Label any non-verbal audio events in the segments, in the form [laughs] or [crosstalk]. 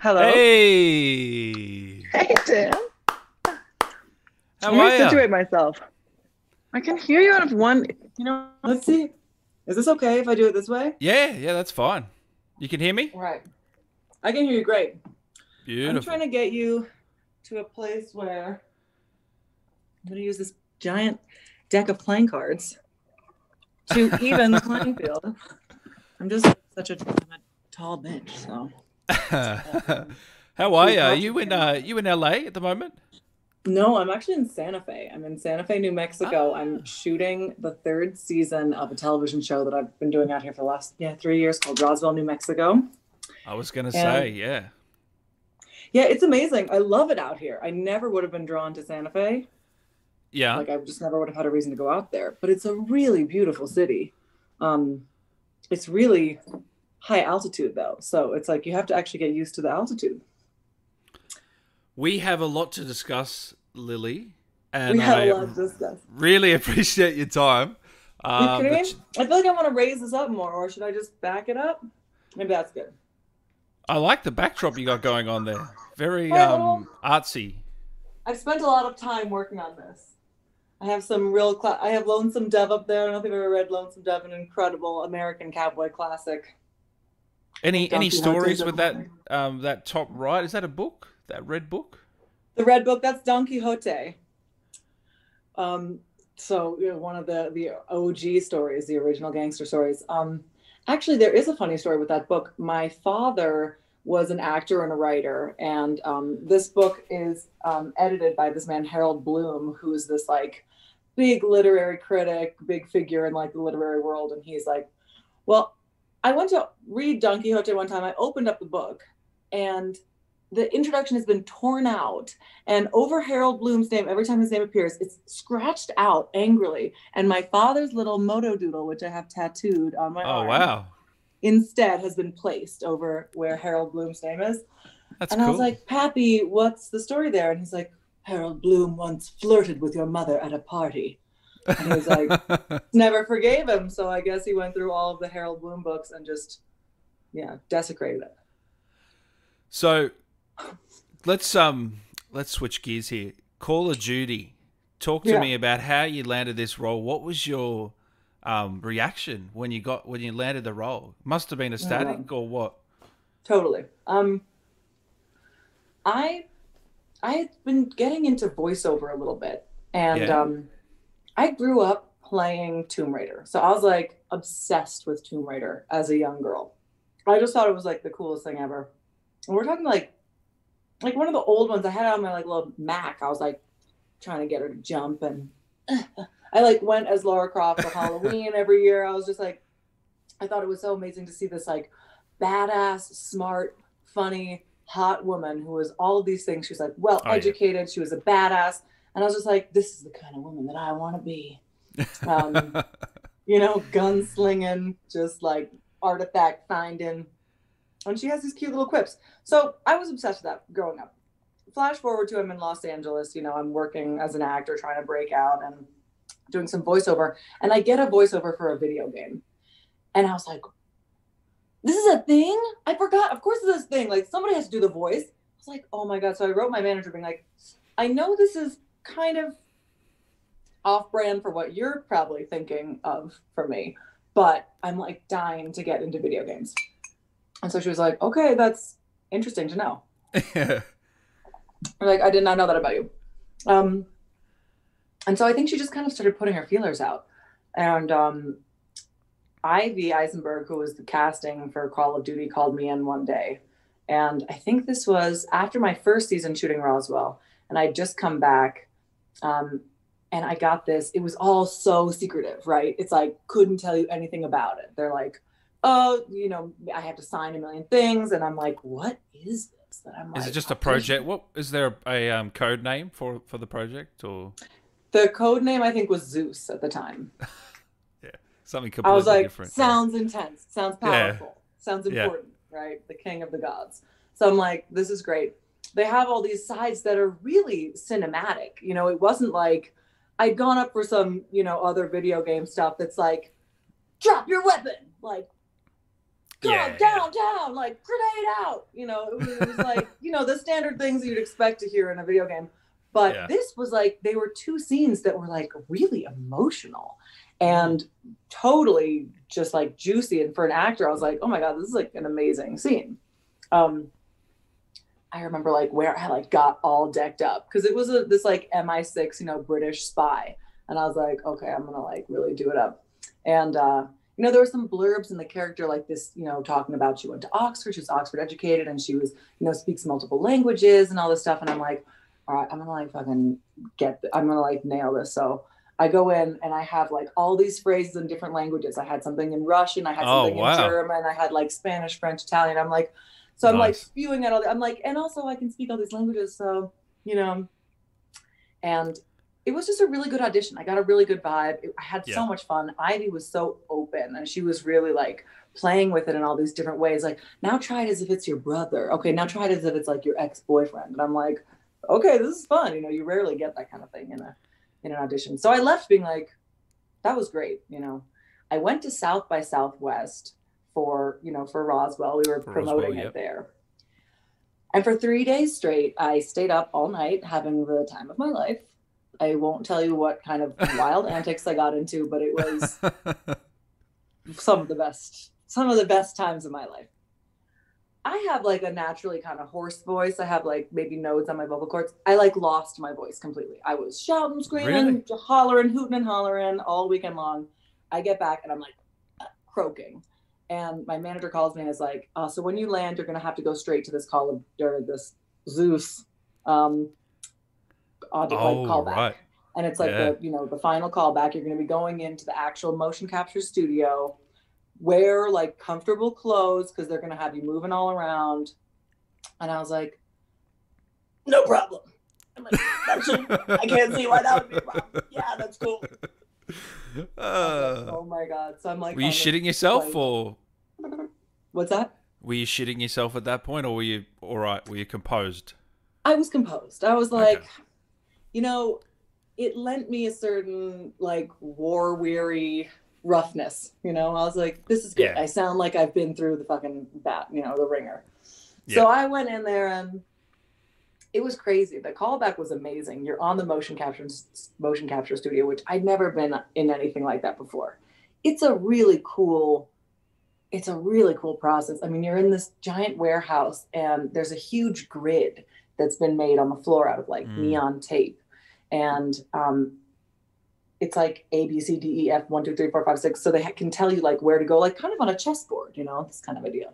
Hello. Hey. Hey, Tim. How Let me are you? situate myself. I can hear you out of one. You know, let's see. Is this okay if I do it this way? Yeah, yeah, that's fine. You can hear me? Right. I can hear you great. Beautiful. I'm trying to get you to a place where I'm going to use this giant deck of playing cards to [laughs] even the playing field. I'm just such a, I'm a tall bitch, so. [laughs] How are you? Are you in uh you in LA at the moment? No, I'm actually in Santa Fe. I'm in Santa Fe, New Mexico. Ah. I'm shooting the third season of a television show that I've been doing out here for the last yeah three years called Roswell, New Mexico. I was gonna Yeah. say, yeah. Yeah, it's amazing. I love it out here. I never would have been drawn to Santa Fe. Yeah. Like I just never would have had a reason to go out there. But it's a really beautiful city. Um, it's really high altitude though, so it's like you have to actually get used to the altitude. We have a lot to discuss, Lily. And we have I a lot to discuss. really [laughs] appreciate your time. Are you Um, kidding the me? ch- I feel like I want to raise this up more, or should I just back it up? Maybe that's good. I like the backdrop you got going on there. Very um artsy. I've spent a lot of time working on this. I have some real. Cla- I have Lonesome Dove up there. I don't know if you've ever read Lonesome Dove, an incredible American cowboy classic. Any any stories with that um that top right? Is that a book? That red book? The Red Book. That's Don Quixote. Um, so you know, one of the the OG stories, the original gangster stories. Um, actually, there is a funny story with that book. My father was an actor and a writer, and um, this book is um, edited by this man Harold Bloom, who's this like big literary critic, big figure in like the literary world, and he's like, well, I went to read Don Quixote one time. I opened up the book, and the introduction has been torn out and over Harold Bloom's name, every time his name appears, it's scratched out angrily. And my father's little moto doodle, which I have tattooed on my Oh arm, wow. instead has been placed over where Harold Bloom's name is. That's and cool. I was like, Pappy, what's the story there? And he's like, Harold Bloom once flirted with your mother at a party. And he was like, never forgave him. So I guess he went through all of the Harold Bloom books and just, yeah, desecrated it. So let's um let's switch gears here. Call of Duty. Talk to Yeah. me about how you landed this role. What was your um reaction when you got when you landed the role? Must have been ecstatic or what? Totally. Um, I I had been getting into voiceover a little bit, and Yeah. um, I grew up playing Tomb Raider, so I was like obsessed with Tomb Raider as a young girl. I just thought it was like the coolest thing ever. And we're talking like like one of the old ones. I had it on my like little Mac. I was like trying to get her to jump, and [laughs] I like went as Laura Croft for Halloween every year. I was just like, I thought it was so amazing to see this like badass, smart, funny, hot woman who was all of these things. She was like well Oh, yeah. educated. She was a badass. And I was just like, this is the kind of woman that I want to be. Um, [laughs] you know, gunslinging, just like artifact finding. And she has these cute little quips. So I was obsessed with that growing up. Flash forward to I'm in Los Angeles, you know, I'm working as an actor trying to break out and doing some voiceover. And I get a voiceover for a video game. And I was like, this is a thing? I forgot. Of course, this is a thing. Like, somebody has to do the voice. I was like, oh my God. So I wrote my manager being like, I know this is kind of off brand for what you're probably thinking of for me, but I'm like dying to get into video games. And so she was like, okay, that's interesting to know. [laughs] Like, I did not know that about you. Um, and so I think she just kind of started putting her feelers out. And um, Ivy Eisenberg, who was the casting for Call of Duty, called me in one day. And I think this was after my first season shooting Roswell. And I'd just come back. Um, and I got this. It was all so secretive, right? It's like, couldn't tell you anything about it. They're like, oh, you know, I have to sign a million things. And I'm like, what is this? That I'm is like, it just a project? What is there a um, code name for for the project or The code name, I think, was Zeus at the time. [laughs] Yeah, something completely I was like, different? sounds intense, sounds Yeah. powerful, sounds Yeah. important, right? The king of the gods. So I'm like, this is great. They have all these sides that are really cinematic. You know, it wasn't like I'd gone up for some, you know, other video game stuff that's like, drop your weapon. Like, come yeah. down, down, like grenade out. You know, it was, it was like, [laughs] you know, the standard things you'd expect to hear in a video game. But yeah. this was like, they were two scenes that were like really emotional and totally just like juicy. And for an actor, I was like, oh my God, this is like an amazing scene. Um, I remember like where I like got all decked up because it was a, this like MI6, you know, British spy. And I was like, okay, I'm gonna like really do it up. And uh, you know, there were some blurbs in the character like this, you know, talking about she went to Oxford, she was Oxford educated, and she was, you know, speaks multiple languages and all this stuff. And I'm like, all right, I'm gonna like fucking get, th- I'm gonna like nail this. So I go in and I have like all these phrases in different languages. I had something in Russian, I had oh, something wow. in German, I had like Spanish, French, Italian. I'm like, so I'm like spewing at all. The, I'm like, and also I can speak all these languages, so you know. And it was just a really good audition. I got a really good vibe. I had yeah. so much fun. Ivy was so open, and she was really like playing with it in all these different ways. Like now try it as if it's your brother. Okay, now try it as if it's like your ex boyfriend. And I'm like, okay, this is fun. You know, you rarely get that kind of thing in a in an audition. So I left being like, that was great. You know, I went to South by Southwest for you know for Roswell. We were for promoting Roswell, it there. And for three days straight, I stayed up all night having the time of my life. I won't tell you what kind of [laughs] wild antics I got into, but it was [laughs] some of the best, some of the best times of my life. I have like a naturally kind of hoarse voice. I have like maybe nodes on my vocal cords. I like lost my voice completely. I was shouting, screaming, really? hollering, hooting and hollering all weekend long. I get back and I'm like uh, croaking and my manager calls me and is like, uh, "So when you land, you're going to have to go straight to this call of or this Zeus um, audio oh, like callback." Right. And it's like yeah. the you know the final callback. You're going to be going into the actual motion capture studio, wear like comfortable clothes because they're going to have you moving all around. And I was like, "No problem." I'm like, I can't see why that would be a problem. Yeah, that's cool. [laughs] [laughs] Uh, oh my god! So I'm like, were you shitting yourself or? [laughs] What's that? Were you shitting yourself at that point, or were you all right? Were you composed? I was composed. I was like, okay. you know, it lent me a certain like war weary roughness. You know, I was like, this is good. Yeah. I sound like I've been through the fucking bat. You know, the ringer. Yeah. So I went in there and it was crazy. The callback was amazing. You're on the motion capture motion capture studio, which I'd never been in anything like that before. It's a really cool it's a really cool process. I mean, you're in this giant warehouse and there's a huge grid that's been made on the floor out of like mm. neon tape. And um, it's like A, B, C, D, E, F, one, two, three, four, five, six. So they can tell you like where to go, like kind of on a chessboard, you know, this kind of idea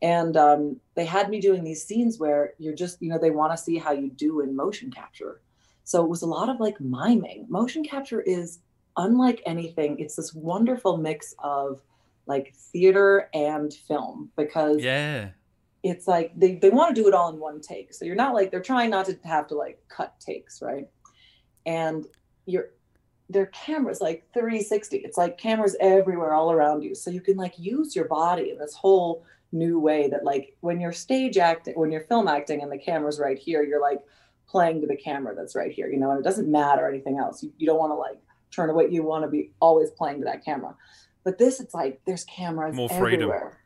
and um, they had me doing these scenes where you're just you know they want to see how you do in motion capture. So it was a lot of like miming. Motion capture is unlike anything. It's this wonderful mix of like theater and film because yeah. it's like they, they want to do it all in one take. So you're not like they're trying not to have to like cut takes right? And you're their cameras like 360 it's like cameras everywhere all around you. So you can like use your body in this whole new way that like when you're stage acting when you're film acting and the camera's right here you're like playing to the camera that's right here you know and it doesn't matter anything else. You, you don't want to like turn away you want to be always playing to that camera. But this it's like there's cameras More everywhere.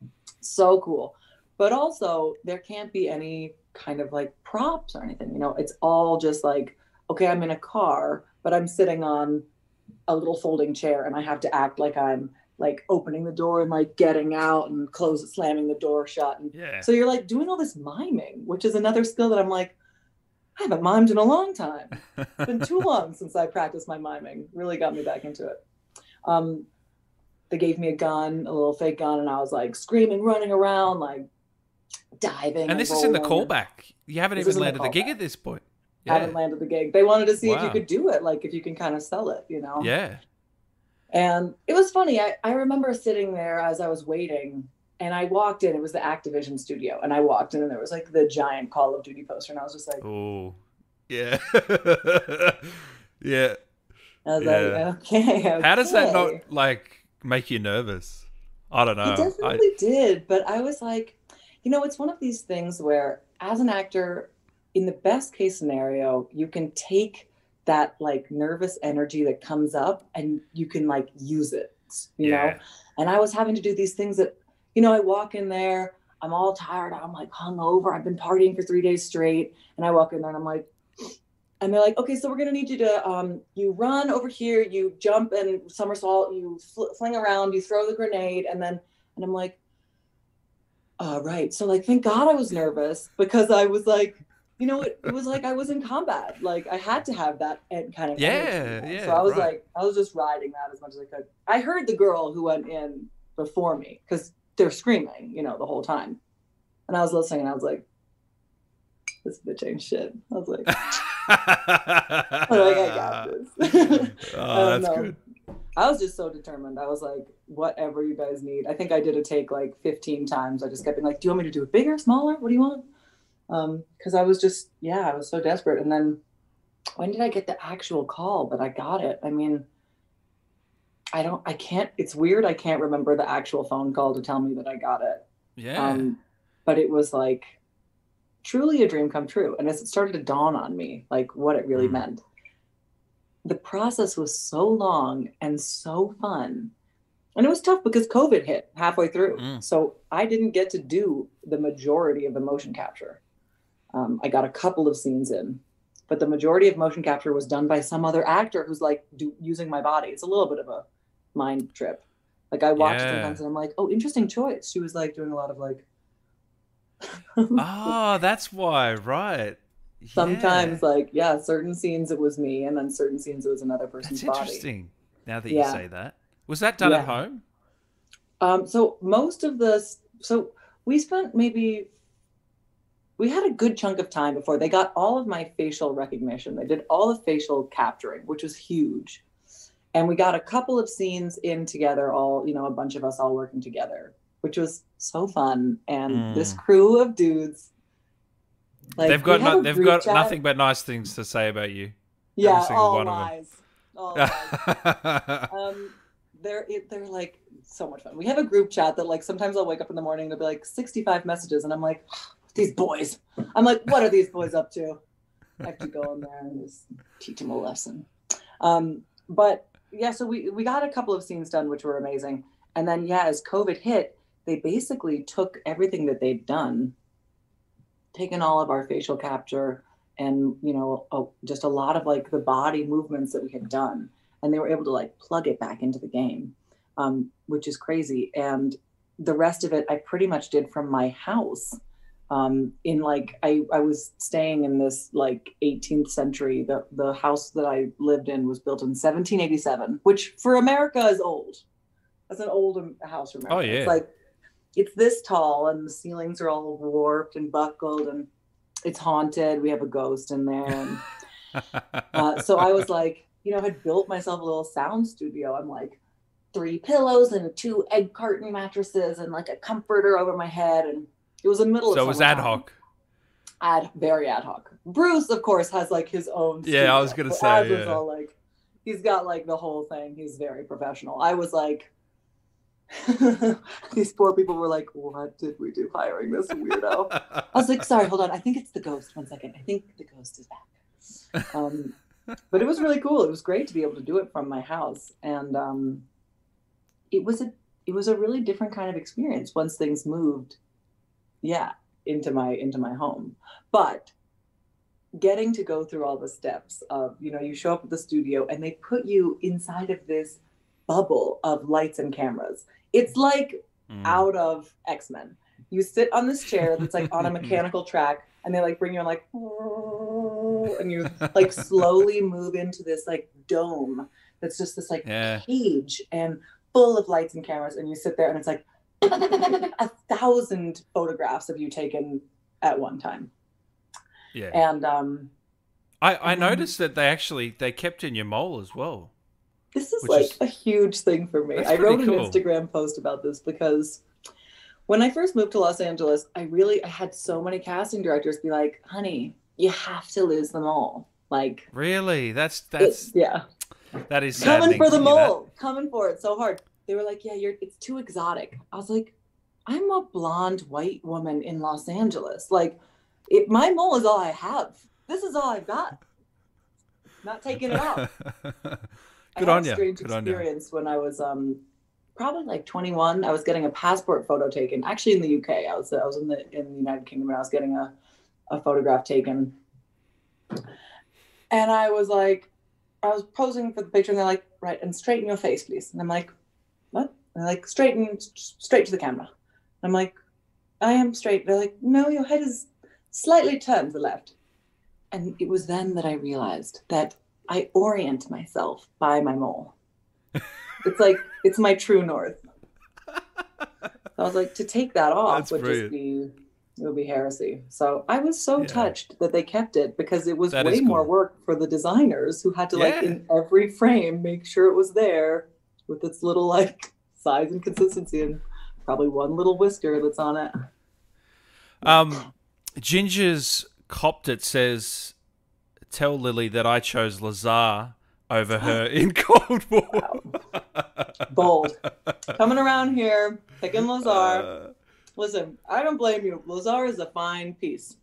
Freedom. so cool. But also there can't be any kind of like props or anything you know? It's all just like okay i'm in a car but i'm sitting on a little folding chair and i have to act like i'm like opening the door and like getting out and close slamming the door shut and yeah. so you're like doing all this miming which is another skill that i'm like i haven't mimed in a long time. It's been too [laughs] long since i practiced my miming. Really got me back into it. Um, they gave me a gun a little fake gun and i was like screaming running around like diving and, and this is in the callback. You haven't this even landed the, the, gig at this point. Yeah. haven't landed the gig. They wanted to see wow. if you could do it like if you can kind of sell it you know? Yeah and it was funny. I, I remember sitting there as I was waiting and I walked in, it was the Activision studio. And I walked in and there was like the giant Call of Duty poster. And I was just like, Oh, yeah. [laughs] yeah. I was yeah. like, okay, okay, How does that not like make you nervous? I don't know. It definitely I... did. But I was like, you know, it's one of these things where as an actor, in the best case scenario, you can take that like nervous energy that comes up and you can like use it you yeah. know and i was having to do these things that you know, I walk in there, I'm all tired, I'm like hungover, I've been partying for three days straight, and I walk in there and I'm like, [sniffs] and they're like, okay, so we're gonna need you to, um, you run over here, you jump and somersault, you fl- fling around, you throw the grenade, and then, and I'm like, uh, right. So like, thank God I was nervous because I was like, you know, it, it was like I was in combat. Like I had to have that and kind of yeah, yeah. So I was right. like, I was just riding that as much as I could. I heard the girl who went in before me because they're screaming, you know, the whole time, and I was listening, and I was like, this bitch ain't shit. I was like, I was [laughs] like I got [laughs] this. oh, [laughs] that's um, good. I was just so determined. I was like, whatever you guys need. I think I did a take like 15 times. I just kept being like, do you want me to do it bigger, smaller? What do you want? Um, because I was just, yeah, I was so desperate. And then when did I get the actual call? But I got it. I mean, I don't, I can't, it's weird. I can't remember the actual phone call to tell me that I got it. Yeah. Um, but it was like truly a dream come true. And as it started to dawn on me, like what it really Mm. meant, the process was so long and so fun. And it was tough because COVID hit halfway through. Mm. So I didn't get to do the majority of the motion capture. Um, I got a couple of scenes in, but the majority of motion capture was done by some other actor who's like do, using my body. It's a little bit of a mind trip. Like I watched Yeah. sometimes and I'm like, oh, interesting choice. She was like doing a lot of like. oh, [laughs] that's why, right. Sometimes, like, yeah, certain scenes it was me, and then certain scenes it was another person's That's body. interesting. Now that Yeah. you say that. Was that done at home? Um, so most of the so we spent maybe we had a good chunk of time before they got all of my facial recognition. They did all the facial capturing, which was huge. And we got a couple of scenes in together, all, you know, a bunch of us all working together, which was so fun. And this Mm. crew of dudes like they've got no, they've got chat. nothing but nice things to say about you. yeah, all lies. All [laughs] lies. um they're it, they're like so much fun we have a group chat that like sometimes i'll wake up in the morning there'll be like 65 messages and i'm like these boys. I'm like what are these boys up to? I have to go in there and just teach them a lesson. Um but yeah so we we got a couple of scenes done which were amazing. And then yeah as covid hit they basically took everything that they'd done taken all of our facial capture and you know a, just a lot of like the body movements that we had done. And they were able to like plug it back into the game um, which is crazy. And the rest of it i pretty much did from my house um, in like I, I was staying in this like 18th century the, the house that i lived in was built in 1787 which for america is old that's an old house for america Oh, yeah. it's like it's this tall and the ceilings are all warped and buckled and it's haunted we have a ghost in there and [laughs] uh, so I was like, you know, I had built myself a little sound studio. I'm like, three pillows and two egg carton mattresses and like a comforter over my head, and it was a middle. so of it was ad hoc. Ad very ad hoc. Bruce, of course, has like his own. Yeah, I was gonna say, Az was yeah. all like, he's got like the whole thing. He's very professional. I was like. [laughs] These poor people were like, "What did we do hiring this weirdo?" I was like, sorry, hold on. I think it's the ghost. One second. I think the ghost is back. Um, [laughs] but it was really cool. It was great to be able to do it from my house, and um, it was a it was a really different kind of experience once things moved, yeah, into my into my home. But getting to go through all the steps of you know you show up at the studio and they put you inside of this bubble of lights and cameras. It's like Mm. out of X Men. You sit on this chair that's like on a [laughs] mechanical track, and they like bring you on like, and you like slowly move into this like dome that's just this like Yeah. cage and full of lights and cameras, and you sit there and it's like a thousand photographs of you taken at one time, Yeah. and um, I, I and noticed that they actually they kept in your mole as well. this is like is- a huge thing for me. I wrote pretty an. Instagram post about this because when I first moved to Los Angeles, I really I had so many casting directors be like, "Honey, you have to lose them all." Like, Really? That's that's yeah, that is coming for the mole, coming for it so hard. They were like, "Yeah, you're it's too exotic." I was like, "I'm a blonde white woman in Los Angeles. Like, it, my mole is all I have. This is all I've got. Not taking it off." [laughs] Good I had on a you. strange Good experience when I was um probably like 21. I was getting a passport photo taken. Actually, in the UK, I was I was in the in the United Kingdom, and I was getting a a photograph taken. And I was like, I was posing for the picture, and they're like, right, and straighten your face, please. And I'm like, what? They're like, straighten straight to the camera. I'm like, I am straight. They're like, no, your head is slightly turned to the left. And it was then that I realized that I orient myself by my mole. [laughs] it's like it's my true north. [laughs] I was like, to take that off That's would brilliant. just be it would be heresy. So I was so yeah. touched that they kept it because it was that way cool. more work for the designers who had to yeah. like in every frame make sure it was there with its little like [laughs] size and consistency and probably one little whisker that's on it. Um, Ginger's copped it says, "Tell Lily that I chose Lazar over her [laughs] in Cold War." Bold, coming around here, picking Lazar. Uh, Listen, I don't blame you. Lazar is a fine piece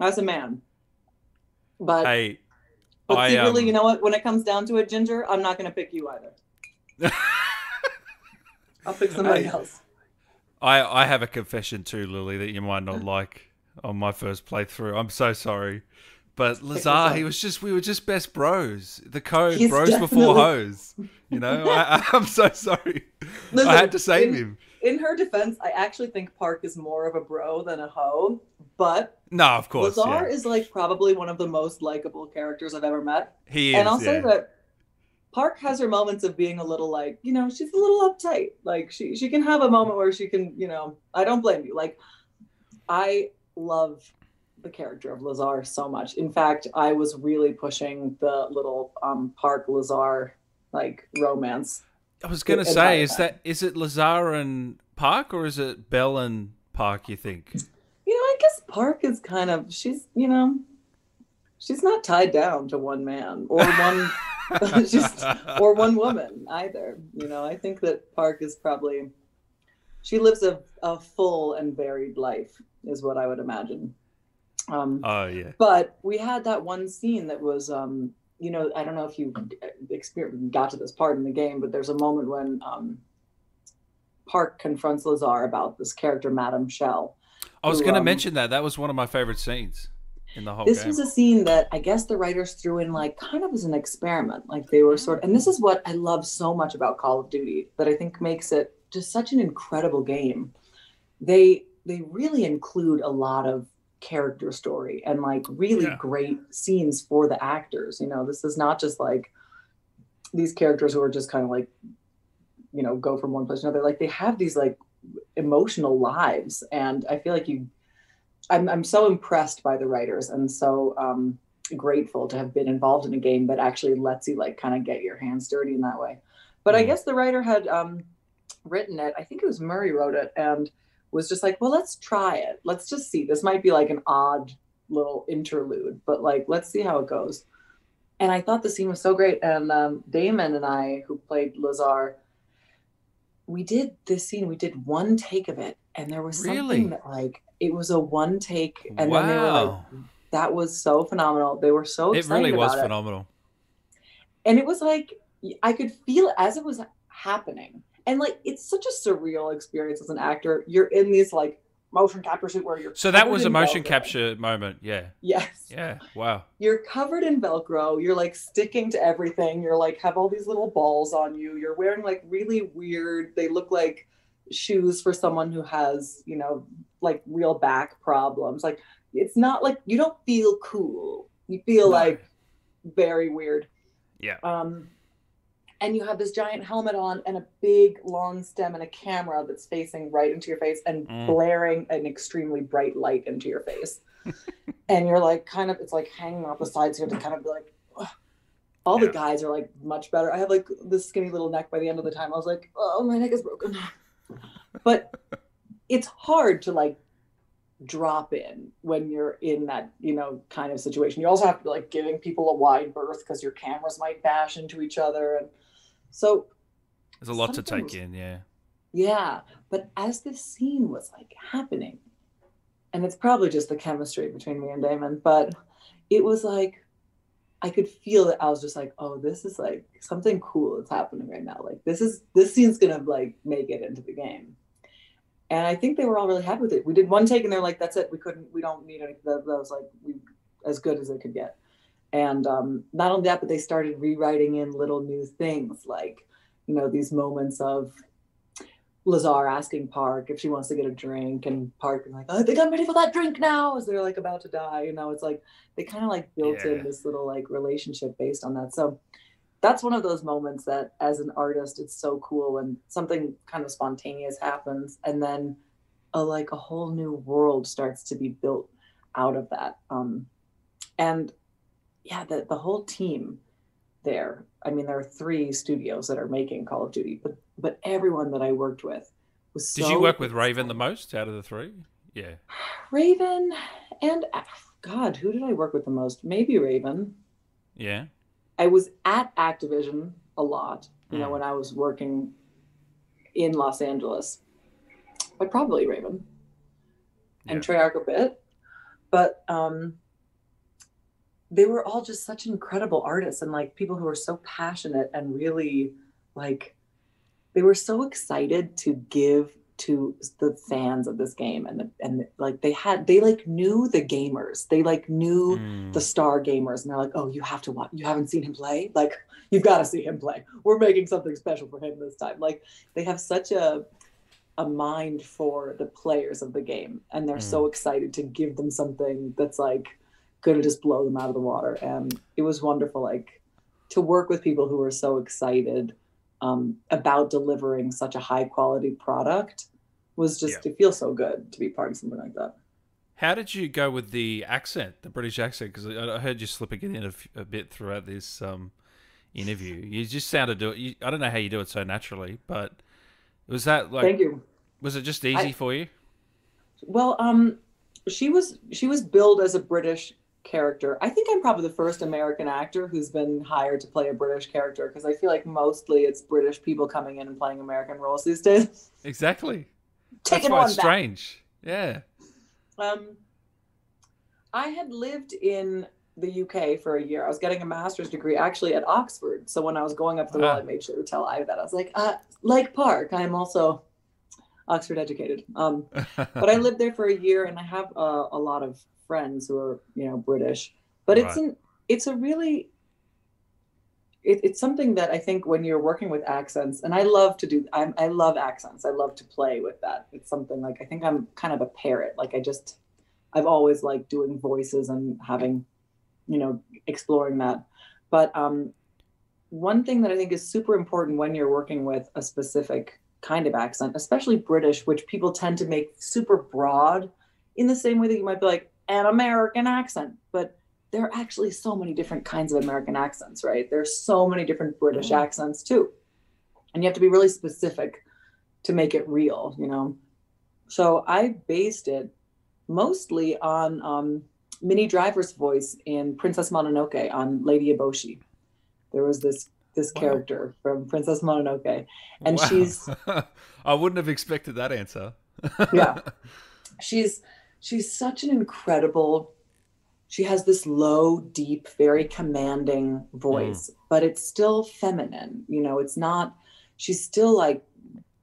as a man, but hey, but I, secretly, um, you know what? When it comes down to it, Ginger, I'm not going to pick you either. I'll pick somebody I, else. I I have a confession too, Lily, that you might not [laughs] like on my first playthrough. I'm so sorry. But Lazar, he was just we were just best bros. The code He's bros definitely... before hoes. You know, I, am [laughs] so sorry. Listen, I had to save in, him. In her defense, I actually think Park is more of a bro than a hoe. But no, of course, Lazar yeah. is like probably one of the most likable characters I've ever met. He is, and I'll yeah. say that Park has her moments of being a little like, you know, she's a little uptight. Like she she can have a moment where she can, you know, I don't blame you. Like I love the character of Lazar so much. In fact, I was really pushing the little um Park Lazar like romance. I was gonna say, is that is it Lazar and Park or is it Bell and Park, you think? You know, I guess Park is kind of she's you know she's not tied down to one man or [laughs] one [laughs] just or one woman either. You know, I think that Park is probably she lives a, a full and varied life, is what I would imagine. Um, oh yeah. But we had that one scene that was, um, you know, I don't know if you got to this part in the game, but there's a moment when um, Park confronts Lazar about this character, Madame Shell. I was going to um, mention that. That was one of my favorite scenes in the whole this game. was a scene that I guess the writers threw in like kind of as an experiment. Like they were sort of, and this is what I love so much about Call of Duty that I think makes it just such an incredible game. They they really include a lot of character story and like really yeah. great scenes for the actors. You know, this is not just like these characters who are just kind of like, you know, go from one place to another. Like they have these like emotional lives, and I feel like you I'm I'm so impressed by the writers and so um, grateful to have been involved in a game that actually lets you like kind of get your hands dirty in that way. But mm. I guess the writer had um, written it. I think it was Murray wrote it and was just like, well, let's try it. Let's just see. This might be like an odd little interlude, but like let's see how it goes. And I thought the scene was so great. And um, Damon and I, who played Lazar, we did this scene. We did one take of it, and there was something really? that like it was a one take, and wow. then they were like, "That was so phenomenal." They were so it really was phenomenal, and it was like I could feel as it was happening, and like it's such a surreal experience as an actor. You're in these like motion capture suit where you're so that was a motion Velcro. capture moment yeah. Yes. Yeah wow. You're covered in velcro. You're like sticking to everything. You're like have all these little balls on you. You're wearing like really weird they look like shoes for someone who has you know like real back problems. Like it's not like you don't feel cool. You feel no. like very weird. Yeah. Um and you have this giant helmet on and a big long stem and a camera that's facing right into your face and mm. blaring an extremely bright light into your face. [laughs] and you're like kind of it's like hanging off the sides here to kind of be like Ugh. all yeah. the guys are like much better. I have like this skinny little neck by the end of the time. I was like, oh my neck is broken. but it's hard to like drop in when you're in that you know kind of situation you also have to be like giving people a wide berth because your cameras might bash into each other and so there's a lot to take in yeah yeah but as this scene was like happening and it's probably just the chemistry between me and damon but it was like I could feel that I was just like, oh, this is like something cool that's happening right now. Like this is this scene's gonna like make it into the game. And I think they were all really happy with it. We did one take and they're like, that's it. We couldn't, we don't need any that, that was like we as good as it could get. And um, not only that, but they started rewriting in little new things like, you know, these moments of Lazar asking Park if she wants to get a drink, and Park being like, oh, "I think I'm ready for that drink now," as they're like about to die. You know, it's like they kind of like built yeah. in this little like relationship based on that. So that's one of those moments that, as an artist, it's so cool when something kind of spontaneous happens, and then a like a whole new world starts to be built out of that. Um, and yeah, the the whole team there. I mean, there are three studios that are making Call of Duty, but but everyone that I worked with was. Did you work with Raven the most out of the three? Yeah. [sighs] Raven and God, who did I work with the most? Maybe Raven. Yeah. I was at Activision a lot, you mm. know, when I was working in Los Angeles, but probably Raven and yeah. Treyarch a bit. But um, they were all just such incredible artists and like people who were so passionate and really like they were so excited to give to the fans of this game and the, and like they had they like knew the gamers they like knew mm. the star gamers and they're like oh you have to watch you haven't seen him play like you've got to see him play we're making something special for him this time like they have such a a mind for the players of the game and they're mm. so excited to give them something that's like going to just blow them out of the water. And it was wonderful, like to work with people who were so excited um, about delivering such a high quality product was just yeah. it feels so good to be part of something like that. How did you go with the accent, the British accent? Because I heard you slipping it in a, a bit throughout this um, interview. You just sounded. do You, I don't know how you do it so naturally, but was that like? Thank you. Was it just easy I, for you? Well, um, she was she was billed as a British character. I think I'm probably the first American actor who's been hired to play a British character because I feel like mostly it's British people coming in and playing American roles these days. Exactly. [laughs] That's why it's strange. Yeah. Um, I had lived in the UK for a year. I was getting a master's degree actually at Oxford. So when I was going up the wall, I made sure to tell I that. I was like, uh, like Park, I'm also Oxford educated. Um, [laughs] but I lived there for a year and I have uh, a lot of friends who are you know British, but right. it's an it's a really it, it's something that I think when you're working with accents, and I love to do, I'm, I love accents. I love to play with that. It's something like I think I'm kind of a parrot. Like I just, I've always liked doing voices and having, you know, exploring that. But um, one thing that I think is super important when you're working with a specific kind of accent, especially British, which people tend to make super broad, in the same way that you might be like, an American accent, but there are actually so many different kinds of American accents, right? There's so many different British mm-hmm. accents too. And you have to be really specific to make it real, you know? So I based it mostly on um, Minnie Driver's voice in Princess Mononoke on Lady Eboshi. There was this this wow. character from Princess Mononoke, and wow. she's. [laughs] I wouldn't have expected that answer. yeah, [laughs] she's she's such an incredible she has this low deep very commanding voice mm. but it's still feminine you know it's not she's still like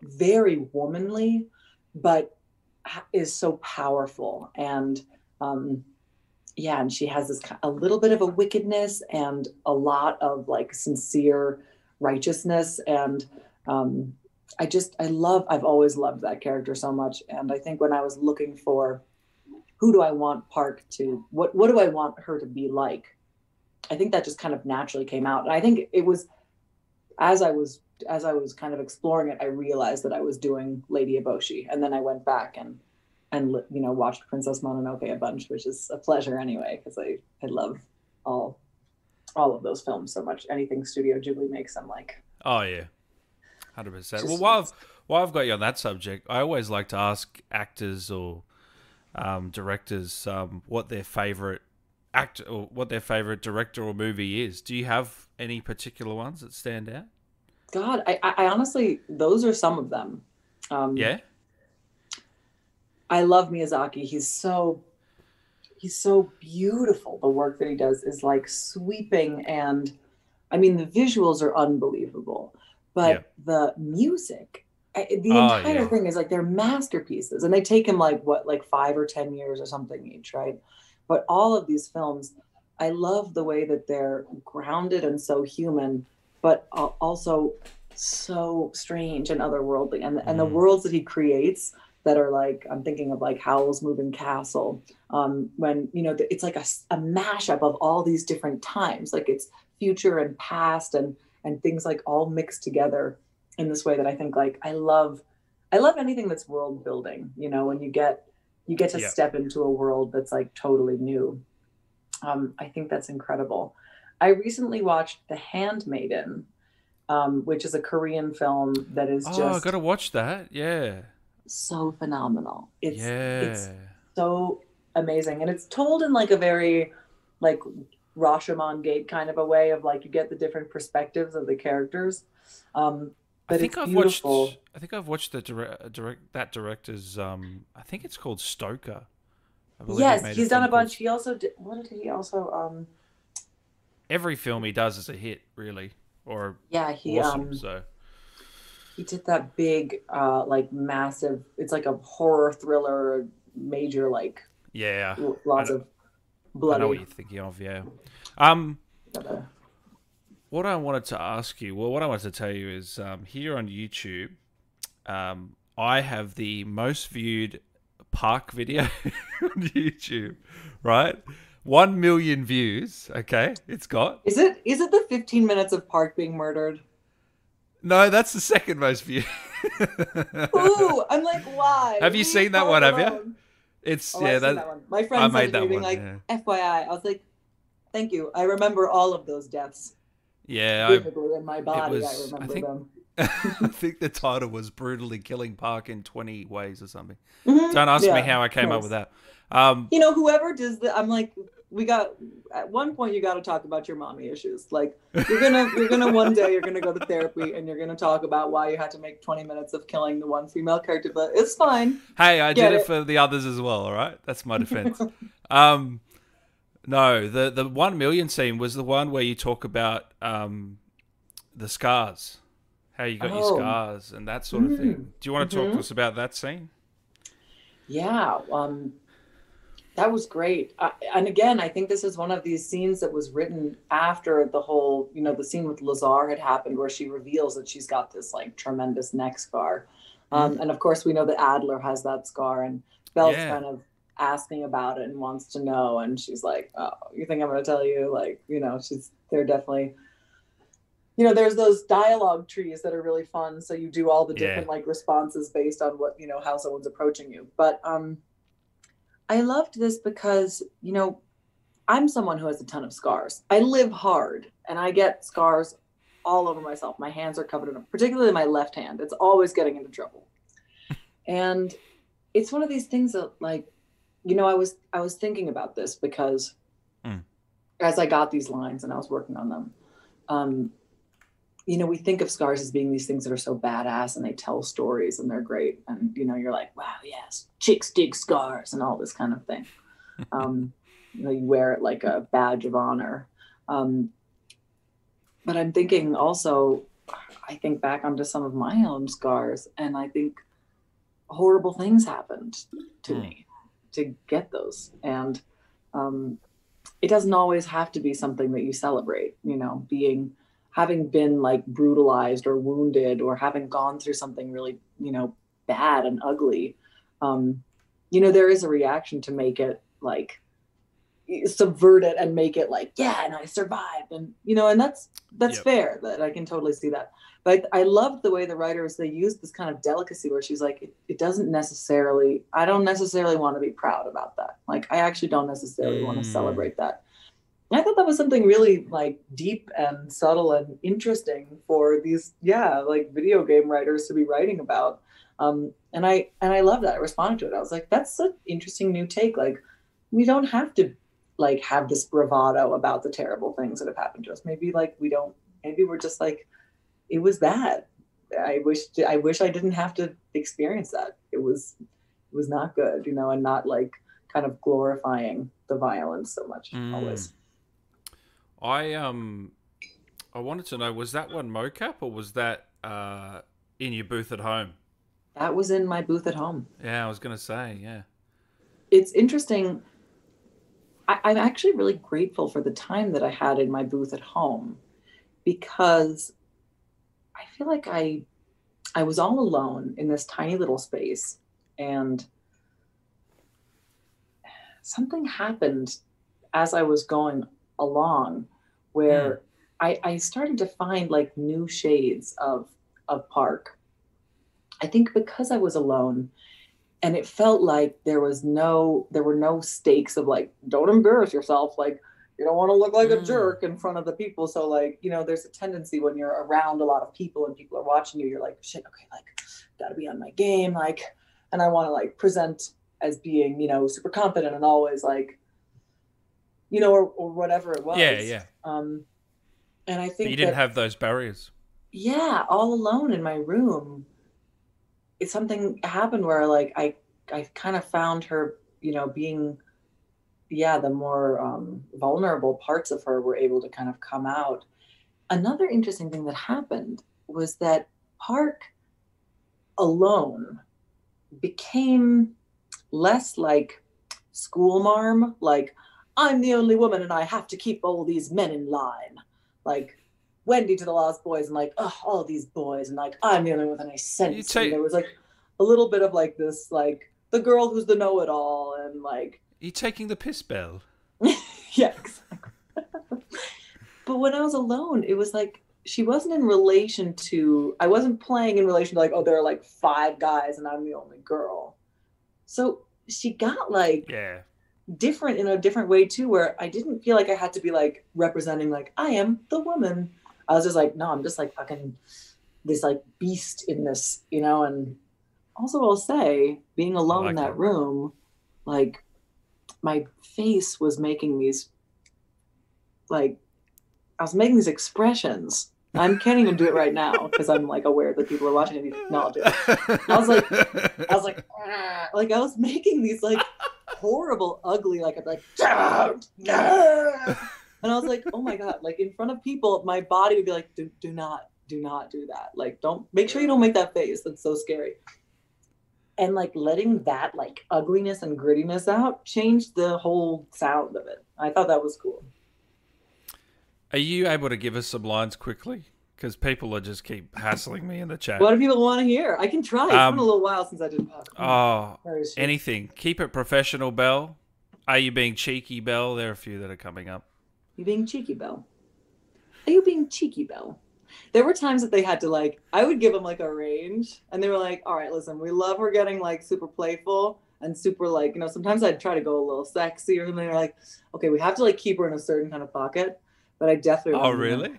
very womanly but is so powerful and um yeah and she has this a little bit of a wickedness and a lot of like sincere righteousness and um i just i love i've always loved that character so much and i think when i was looking for who do I want Park to what what do I want her to be like? I think that just kind of naturally came out. And I think it was as I was as I was kind of exploring it, I realized that I was doing Lady Eboshi, and then I went back and and you know watched Princess Mononoke a bunch, which is a pleasure anyway because I I love all all of those films so much. Anything Studio Ghibli makes, I'm like, oh yeah, hundred percent. Well, while I've, while I've got you on that subject, I always like to ask actors or um, directors um, what their favorite actor or what their favorite director or movie is. Do you have any particular ones that stand out? God, I, I honestly, those are some of them. Um, yeah. I love Miyazaki. He's so he's so beautiful. The work that he does is like sweeping and I mean the visuals are unbelievable, but yeah. the music, the oh, entire yeah. thing is like they're masterpieces, and they take him like what like five or ten years or something each, right? But all of these films, I love the way that they're grounded and so human, but also so strange and otherworldly, and and the mm. worlds that he creates that are like I'm thinking of like Howl's Moving Castle, um, when you know it's like a, a mashup of all these different times, like it's future and past and and things like all mixed together in this way that I think like I love I love anything that's world building, you know, when you get you get to yeah. step into a world that's like totally new. Um, I think that's incredible. I recently watched The Handmaiden, um, which is a Korean film that is just. Oh, I gotta watch that. Yeah so phenomenal. It's yeah. it's so amazing, and it's told in like a very like Rashomon Gate kind of a way of like you get the different perspectives of the characters. Um, but I think I've beautiful. watched. I think I've watched the direct, direct that director's. Um, I think it's called Stoker. yes, he he's done a bunch. Called... He also did. What did he also? Um, Every film he does is a hit, really, or yeah, he awesome, um, so he did that big uh like massive it's like a horror thriller major like yeah lots of blood i know what you're thinking of yeah um what i wanted to ask you well what i wanted to tell you is um here on youtube um i have the most viewed park video [laughs] on youtube right one million views okay it's got is it is it the 15 minutes of park being murdered no, that's the second most viewed. [laughs] Ooh, I'm like, why? Have you seen that one? Have you? It's oh, yeah, that, that, one. My friend I made that one. Like, yeah. FYI, I was like, thank you. I remember all of those deaths. Yeah, I, in my body. Was, I remember I think, them. [laughs] I think the title was "Brutally Killing Park in 20 Ways" or something. Mm-hmm. Don't ask yeah, me how I came up with that. Um, you know, whoever does that, I'm like, we got at one point you got to talk about your mommy issues like you're gonna you're gonna one day you're gonna go to therapy and you're gonna talk about why you had to make 20 minutes of killing the one female character but it's fine hey i Get did it. it for the others as well all right that's my defense [laughs] um no the the one million scene was the one where you talk about um the scars how you got oh. your scars and that sort of mm. thing do you want to talk mm-hmm. to us about that scene yeah um that was great. Uh, and again, I think this is one of these scenes that was written after the whole, you know, the scene with Lazar had happened where she reveals that she's got this like tremendous neck scar. Um, mm. And of course, we know that Adler has that scar, and Bell's yeah. kind of asking about it and wants to know. And she's like, Oh, you think I'm going to tell you? Like, you know, she's, they're definitely, you know, there's those dialogue trees that are really fun. So you do all the different yeah. like responses based on what, you know, how someone's approaching you. But, um, I loved this because, you know, I'm someone who has a ton of scars. I live hard and I get scars all over myself. My hands are covered in them, particularly my left hand. It's always getting into trouble. [laughs] and it's one of these things that like, you know, I was I was thinking about this because mm. as I got these lines and I was working on them, um, you know, we think of scars as being these things that are so badass and they tell stories and they're great. And, you know, you're like, wow, yes, chicks dig scars and all this kind of thing. [laughs] um, you, know, you wear it like a badge of honor. Um, but I'm thinking also, I think back onto some of my own scars and I think horrible things happened to mm. me to get those. And um, it doesn't always have to be something that you celebrate, you know, being having been like brutalized or wounded or having gone through something really you know bad and ugly um you know there is a reaction to make it like subvert it and make it like yeah and i survived and you know and that's that's yep. fair that i can totally see that but i loved the way the writers they use this kind of delicacy where she's like it, it doesn't necessarily i don't necessarily want to be proud about that like i actually don't necessarily mm. want to celebrate that I thought that was something really like deep and subtle and interesting for these, yeah, like video game writers to be writing about. Um, and I and I love that. I responded to it. I was like, that's an interesting new take. Like, we don't have to like have this bravado about the terrible things that have happened to us. Maybe like we don't. Maybe we're just like, it was that. I wish I wish I didn't have to experience that. It was it was not good, you know, and not like kind of glorifying the violence so much Mm. always. I um, I wanted to know was that one mocap or was that uh in your booth at home? That was in my booth at home. Yeah, I was gonna say yeah. It's interesting. I, I'm actually really grateful for the time that I had in my booth at home because I feel like I I was all alone in this tiny little space and something happened as I was going along where hmm. I, I started to find like new shades of of park. I think because I was alone and it felt like there was no there were no stakes of like don't embarrass yourself like you don't want to look like a Mm. jerk in front of the people so like you know there's a tendency when you're around a lot of people and people are watching you you're like shit okay like gotta be on my game like and i want to like present as being you know super confident and always like you know or, or whatever it was Yeah, yeah. um and i But think you didn't that, have those barriers. yeah all alone in my room it's something happened where like i i kind of found her you know being yeah the more um, vulnerable parts of her were able to kind of come out. Another interesting thing that happened was that park alone became less like school marm like i'm the only woman and i have to keep all these men in line. Like wendy to the lost boys and like oh all these boys and like i'm the only one with any sense. Take- and there was like a little bit of like this like the girl who's the know-it-all and like you taking the piss bell. [laughs] yeah exactly [laughs] but when i was alone it was like she wasn't in relation to i wasn't playing in relation to like oh there are like five guys and i'm the only girl so she got like Yeah. different in a different way too where i didn't feel like i had to be like representing like i am the woman i was just like no i'm just like fucking this like beast in this you know and also i'll say being alone in that that. room like my face was making these like i was making these expressions i can't even do it right now [laughs] because i'm like aware that people are watching and no i'll do it I was like- I was like, "Ah," [laughs] like I was making these like horrible, ugly, like I'd be like, "Don't, and I was like, oh my god, like in front of people, my body would be like, do, do not, do not do that. Like, don't make sure you don't make that face. That's so scary. And like letting that like ugliness and grittiness out changed the whole sound of it. I thought that was cool. Are you able to give us some lines quickly? Because people are just keep hassling me in the chat. What do people want to hear? I can try. It's Um, been a little while since I did. Oh, Where is she? anything. Keep it professional, Bell. Are you being cheeky, Bell? There are a few that are coming up. You being cheeky, Bell? Are you being cheeky, Bell? There were times that they had to like, I would give them like a range, and they were like, "All right, listen, we love her getting like super playful and super like, you know, sometimes I'd try to go a little sexy or something. They're like, okay, we have to like keep her in a certain kind of pocket, but I definitely Oh, really?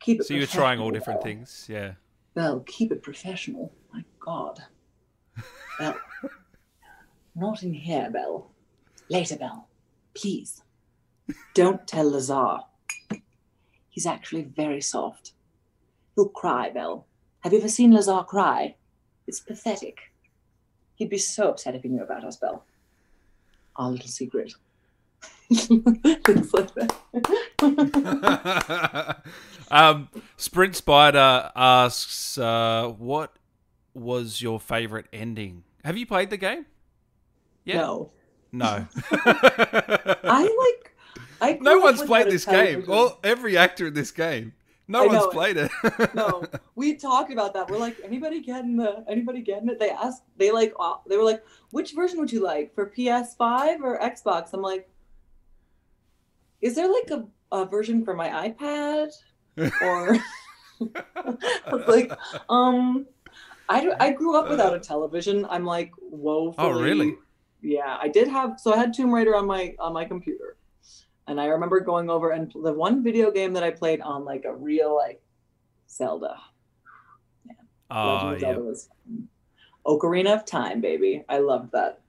keep it. So you were trying all different things. Yeah. Bell, keep it professional. My God, [laughs] Bell, not in here, bell Later, bell please. Don't tell Lazar. He's actually very soft. He'll cry, Bell. Have you ever seen Lazar cry? It's pathetic. He'd be so upset if he knew about us, Bell. Our little secret. Things like that. um, Sprint Spider asks, uh, "What was your favorite ending? Have you played the game? Yeah. No. No. [laughs] [laughs] I like. I no one's played this game. All every actor in this game. No I one's know played it. no, [laughs] we talked about that. We're like, anybody getting the anybody getting it? They asked, they like, uh, they were like, which version would you like for PS5 or Xbox? I'm like, is there like a, a version for my iPad or? [laughs] I was like, um, I grew up without a television. I'm like woefully. Oh, really? Yeah, I did have. So I had Tomb Raider on my on my computer, and I remember going over and the one video game that I played on like a real like Zelda. oh Legend of yeah. Zelda was Ocarina of Time, baby. I loved that.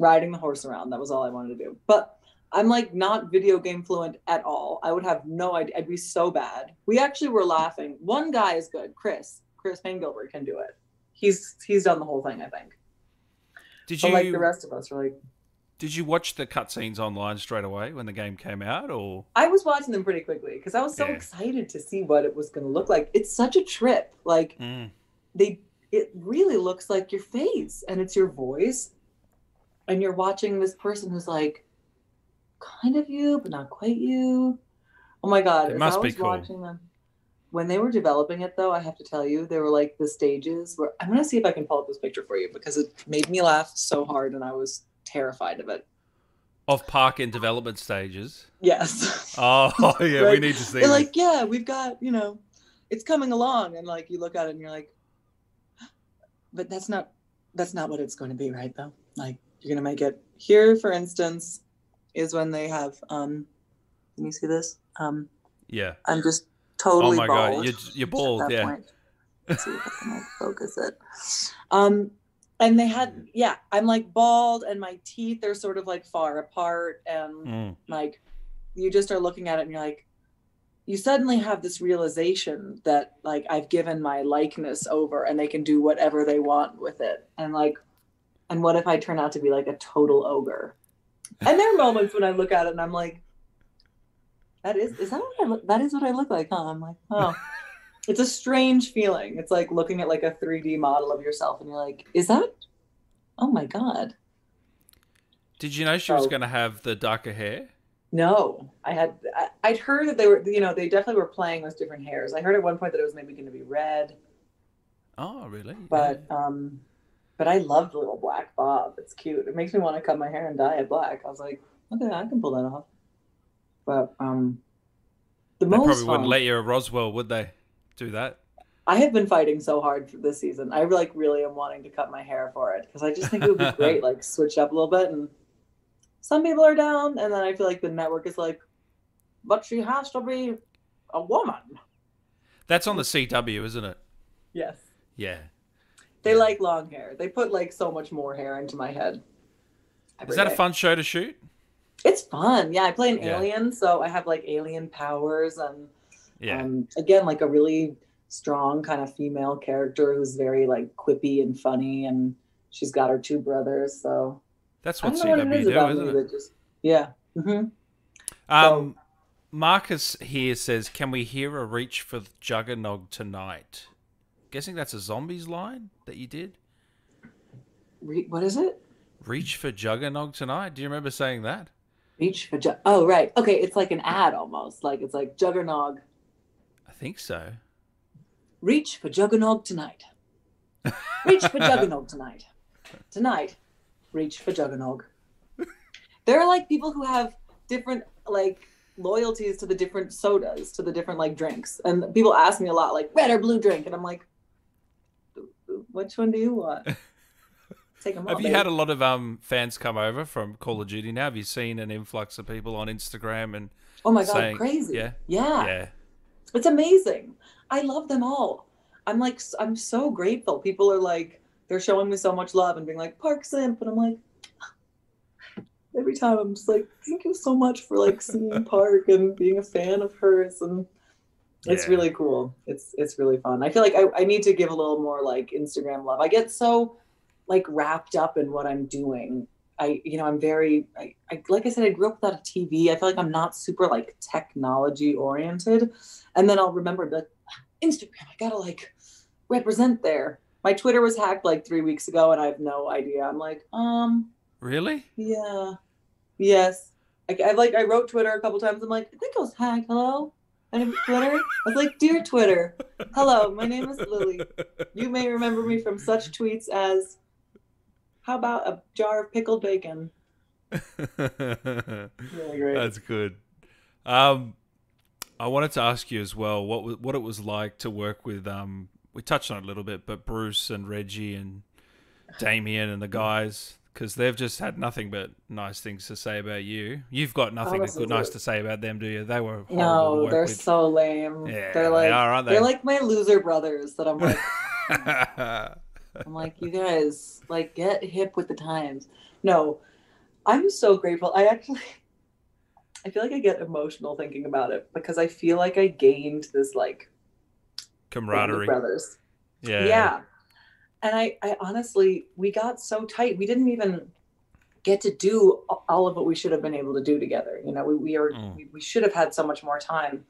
Riding the horse around, that was all I wanted to do. But I'm like not video game fluent at all. I would have no idea. I'd be so bad. We actually were laughing. One guy is good, Chris. Chris Payne Gilbert can do it. He's he's done the whole thing, I think. Did But you like the rest of us are like, Did you watch the cutscenes online straight away when the game came out, or I was watching them pretty quickly because I was so Yeah. excited to see what it was going to look like. It's such a trip. Like Mm. they, it really looks like your face and it's your voice, and you're watching this person who's like, kind of you, but not quite you. Oh my god! It must I be was cool. watching them. When they were developing it, though, I have to tell you, there were like the stages where I'm gonna see if I can pull up this picture for you because it made me laugh so hard and I was terrified of it. of park and development stages? Yes. [laughs] Oh [laughs] yeah, we need to see. They're like, yeah, we've got, you know, it's coming along, and like you look at it and you're like, [gasps] but that's not that's not what it's going to be, right? Though, like you're gonna make it here, for instance, is when they have. um Can you see this? Um yeah. I'm just totally. oh my bald god, you're you're bald. Yeah. point. Let's see if I can like focus it. Um, and they had, yeah, I'm like bald, and my teeth are sort of like far apart, and Mm. like you just are looking at it and you're like you suddenly have this realization that like I've given my likeness over and they can do whatever they want with it. And like and what if I turn out to be like a total ogre? And there are moments when I look at it and I'm like that is is that what I look that is what I look like, huh? I'm like, oh. [laughs] It's a strange feeling. It's like looking at like a 3D model of yourself and you're like, is that oh my god. Did you know she was Oh. going to have the darker hair? No, I had I, I'd heard that they were you know they definitely were playing with different hairs. I heard at one point that it was maybe going to be red, Oh, really? but um, but I loved little black bob. It's cute. It makes me want to cut my hair and dye it black. I was like, okay, I can pull that off. But um, the they most probably fun, wouldn't let you a Roswell, would they? Do that? I have been fighting so hard for this season. I like really am wanting to cut my hair for it because I just think it would be [laughs] great, like switch up a little bit. And some people are down, and then I feel like the network is like, but she has to be a woman. That's on the CW, isn't it? Yes. Yeah. They Yeah. like long hair. They put like so much more hair into my head. Is that a fun show to shoot? It's fun. Yeah, I play an Yeah. alien, so I have like alien powers and Yeah. um, again like a really strong kind of female character who's very like quippy and funny and she's got her two brothers, so That's what know what CW is do, isn't it? just yeah. hmm Um, Marcus here says, "Can we hear a reach for Juggernog tonight?" Guessing that's a zombies line that you did. Re- what is it? Reach for Juggernog tonight. Do you remember saying that? Reach for Jug. Oh right. Okay, it's like an ad almost. Like it's like Juggernog. Think so. Reach for Juggernog tonight. Reach for Juggernog tonight. Tonight, reach for Juggernog. There are like people who have different like loyalties to the different sodas, to the different like drinks. And people ask me a lot, like, red or blue drink? And I'm like, which one do you want? [laughs] Take them all. Have you had a lot of um fans come over from Call of Duty now? Have you seen an influx of people on Instagram and oh my God, saying- crazy. yeah, Yeah. yeah, It's amazing. I love them all. I'm like, I'm so grateful. People are like, they're showing me so much love and being like, Park Simp. And I'm like, [gasps] every time I'm just like, thank you so much for like seeing [laughs] Park and being a fan of hers. And it's Yeah. really cool. It's, it's really fun. I feel like I, I need to give a little more like Instagram love. I get so like wrapped up in what I'm doing. I, you know, I'm very, I, I, like I said, I grew up without a TV. I feel like I'm not super like technology oriented. And then I'll remember be like, Instagram, I gotta like represent there. My Twitter was hacked like three weeks ago and I have no idea. I'm like, um, really? yeah, yes. I, I like, I wrote Twitter a couple times. I'm like, I think I was hacked. Hello? And Twitter? I was like, Dear Twitter, hello, my name is Lily. You may remember me from such tweets as, how about a jar of pickled bacon? [laughs] Really great. That's good. Um, I wanted to ask you as well what what it was like to work with. Um, we touched on it a little bit, but Bruce and Reggie and Damien and the guys, because they've just had nothing but nice things to say about you. You've got nothing Honestly, good nice to say about them, do you? They were No, they're with. so lame. yeah, they're like they are, aren't they? they're like my loser brothers that I'm like [laughs] I'm like you guys like get hip with the times. No, I'm so grateful. I actually [laughs] I feel like I get emotional thinking about it because I feel like I gained this like camaraderie. brothers. Yeah. Yeah. And I, I honestly, we got so tight. We didn't even, get to do all of what we should have been able to do together. You know, we, we are mm. we, we should have had so much more time.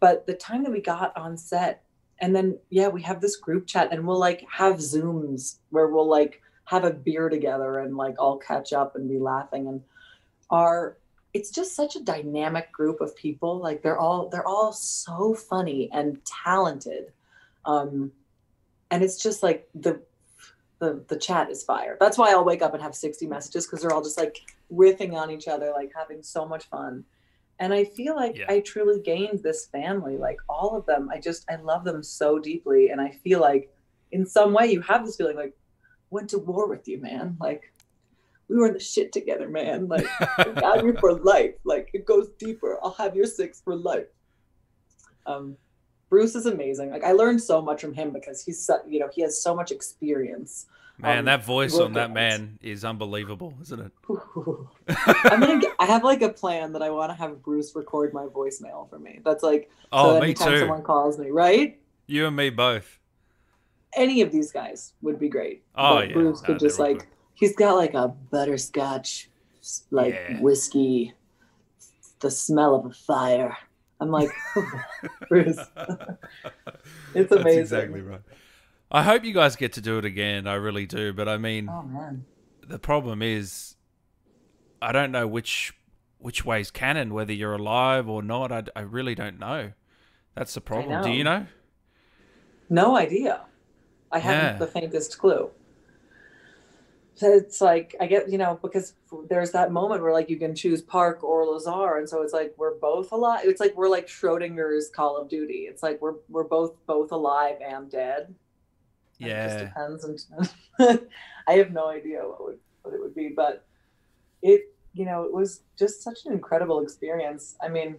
But the time that we got on set, and then yeah, we have this group chat and we'll like have Zooms where we'll like have a beer together and like all catch up and be laughing and our it's just such a dynamic group of people like they're all they're all so funny and talented um and it's just like the the the chat is fire. That's why I'll wake up and have 60 messages because they're all just like riffing on each other, like having so much fun. And I feel like yeah. I truly gained this family, like all of them. I just I love them so deeply, and I feel like in some way you have this feeling like went to war with you, man. Like we were in the shit together, man. Like I got you for [laughs] life. Like it goes deeper. I'll have your six for life. Um, Bruce is amazing. Like I learned so much from him because he's so, you know he has so much experience. Man, um, that voice on that man is unbelievable, isn't it? [laughs] I'm gonna. Get, I have like a plan that I want to have Bruce record my voicemail for me. That's like oh, so me too. Someone calls me, right? You and me both. Any of these guys would be great. Oh but yeah, Bruce could no, just like good. he's got like a butterscotch, like yeah. whiskey, the smell of a fire I'm like, [laughs] Bruce. [laughs] it's amazing. That's exactly right. I hope you guys get to do it again. I really do. But I mean, oh, man. the problem is, I don't know which which way's canon, whether you're alive or not. I, I really don't know. That's the problem. Do you know? No idea. I haven't the faintest clue So it's like I get you know because there's that moment where like you can choose Park or Lazar, and so it's like we're both alive. It's like we're like Schrodinger's Call of Duty. It's like we're we're both both alive and dead. Yeah, it just depends. And [laughs] I have no idea what would what it would be, but it you know it was just such an incredible experience. I mean,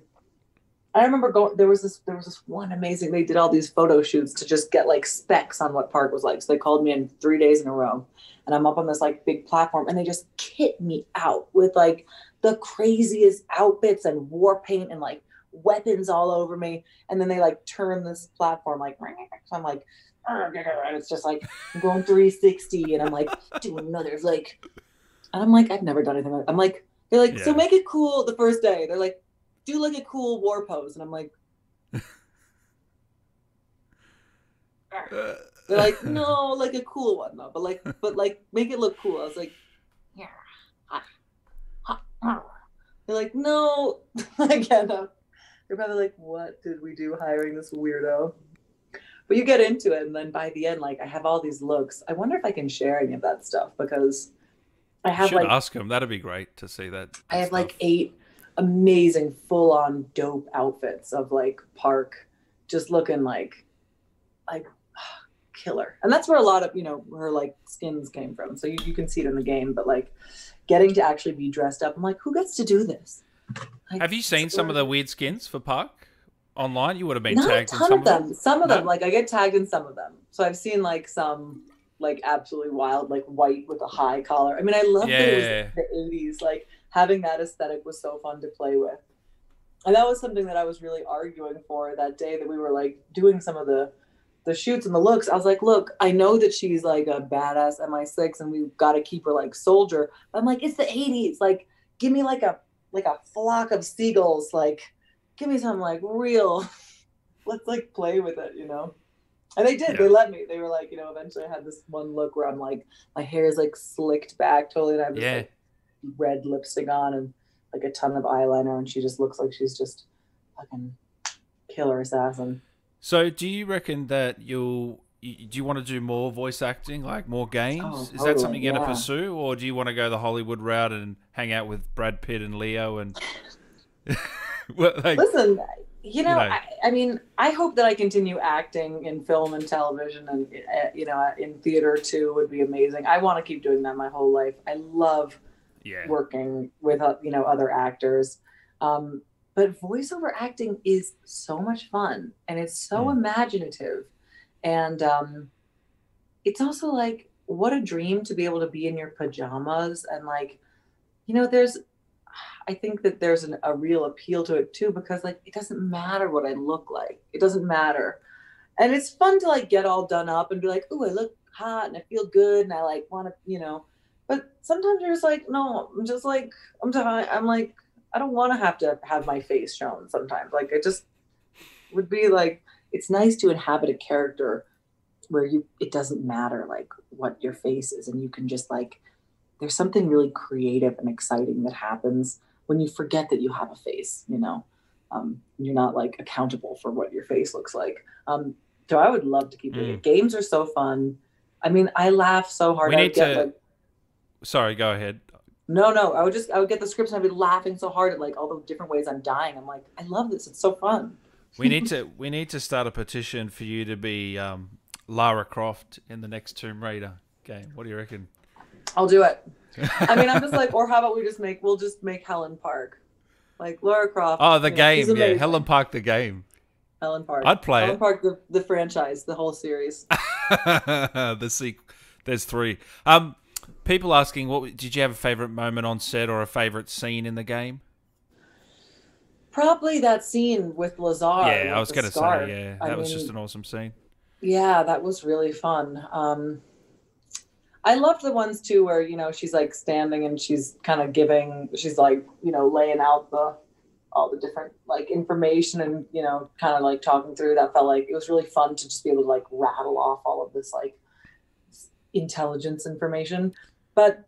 I remember going. There was this. There was this one amazing. They did all these photo shoots to just get like specs on what Park was like. So they called me in three days in a row, and I'm up on this like big platform, and they just kit me out with like the craziest outfits and war paint and like weapons all over me. And then they like turn this platform like. So [laughs] I'm like, and it's just like I'm going 360, and I'm like doing another like, and I'm like I've never done anything. Like, I'm like they're like yeah. so make it cool the first day. They're like do like a cool war pose. And I'm like, [laughs] they're like, no, like a cool one though, but like, but like, make it look cool. I was like, yeah, they're like, no, [laughs] again, they're probably like, what did we do hiring this weirdo? But you get into it, and then by the end, like, I have all these looks. I wonder if I can share any of that stuff because I have like ask him. That'd be great to see that. I have stuff. like eight amazing full on dope outfits of like Park just looking like like [sighs] killer. And that's where a lot of, you know, her like skins came from. So you, you can see it in the game, but like getting to actually be dressed up, I'm like, who gets to do this? Like, Have you seen some of the weird skins for Park online? You would have been Not tagged a ton in some of them. Some of no? them, like I get tagged in some of them. So I've seen like some like absolutely wild, like white with a high collar. I mean, I love yeah. was the 80s. Like having that aesthetic was so fun to play with. And that was something that I was really arguing for that day that we were like doing some of the the shoots and the looks. I was like, look, I know that she's like a badass MI6 and we've got to keep her like soldier. But I'm like, it's the 80s. Like, give me like a like a flock of seagulls. Like, give me some like real. [laughs] Let's like play with it, you know. And they did. Yeah. They let me. They were like, you know, eventually I had this one look where I'm like, my hair is like slicked back totally, and I was yeah. like red lipstick on and like a ton of eyeliner, and she just looks like she's just fucking killer assassin. So, do you reckon that you'll do you want to do more voice acting, like more games? Oh, totally, Is that something you're yeah. going to pursue, or do you want to go the Hollywood route and hang out with Brad Pitt and Leo and? [laughs] [laughs] like, Listen, you know, you know. I, I, mean, I hope that I continue acting in film and television, and uh, you know, in theater too would be amazing. I want to keep doing that my whole life. I love yeah. working with uh, you know other actors. Um, but voiceover acting is so much fun and it's so mm. imaginative, and um, it's also like what a dream to be able to be in your pajamas and like, you know, there's. I think that there's an, a real appeal to it too because like it doesn't matter what I look like. It doesn't matter. And it's fun to like get all done up and be like, "Oh, I look hot and I feel good and I like want to, you know, But sometimes you're just like, no, I'm just like, I'm tired. I'm like, I don't want to have to have my face shown sometimes. Like, it just would be like, it's nice to inhabit a character where you, it doesn't matter like what your face is. And you can just like, there's something really creative and exciting that happens when you forget that you have a face, you know? Um, you're not like accountable for what your face looks like. Um, so I would love to keep doing it. Games are so fun. I mean, I laugh so hard. We I need to- like, Sorry, go ahead. no, no. I would just I would get the scripts and I'd be laughing so hard at like all the different ways I'm dying. I'm like, I love this. It's so fun. We need [laughs] to we need to start a petition for you to be um, Lara Croft in the next Tomb Raider game. What do you reckon? I'll do it. I mean, I'm just like, [laughs] or how about we just make we'll just make Helen Park, like Laura Croft. Oh, the you know, game, yeah. Helen Park, the game. Helen Park. I'd play Helen it. Park, the the franchise, the whole series. [laughs] the sequel. There's three. Um, people asking, what did you have a favorite moment on set or a favorite scene in the game? Probably that scene with Lazar. yeah, with I was gonna scarf. say, yeah, I that was mean, just an awesome scene. Yeah, that was really fun. Um, I loved the ones too where you know she's like standing and she's kind of giving, she's like you know laying out the all the different like information and you know kind of like talking through. That felt like it was really fun to just be able to like rattle off all of this like intelligence information. But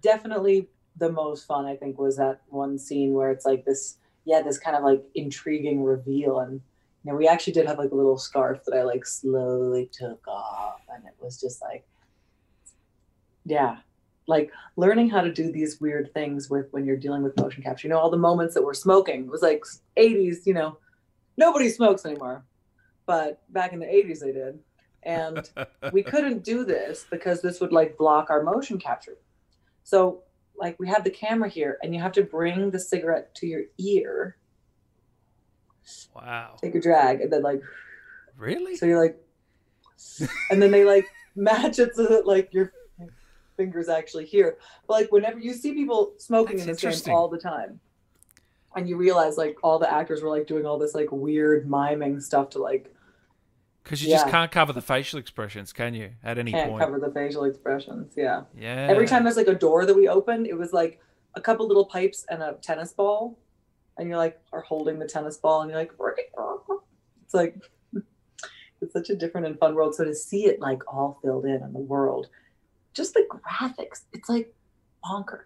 definitely the most fun I think was that one scene where it's like this, yeah, this kind of like intriguing reveal and you know, we actually did have like a little scarf that I like slowly took off, and it was just like, yeah, like learning how to do these weird things with when you're dealing with motion capture. You know, all the moments that we're smoking it was like 80s. You know, nobody smokes anymore, but back in the 80s they did, and we [laughs] couldn't do this because this would like block our motion capture. So like we have the camera here, and you have to bring the cigarette to your ear, wow, take a drag, and then like really? So you're like, and then they like [laughs] match it so that like your fingers actually here. But like whenever you see people smoking That's in this game all the time, and you realize like all the actors were like doing all this like weird miming stuff to like Because you just can't cover the facial expressions, can you? At any can't point. cover the facial expressions. Yeah. yeah. Every time there's like a door that we open, it was like a couple little pipes and a tennis ball, and you're like are holding the tennis ball, and you're like, [laughs] it's like [laughs] it's such a different and fun world. So to see it like all filled in in the world, just the graphics, it's like bonkers.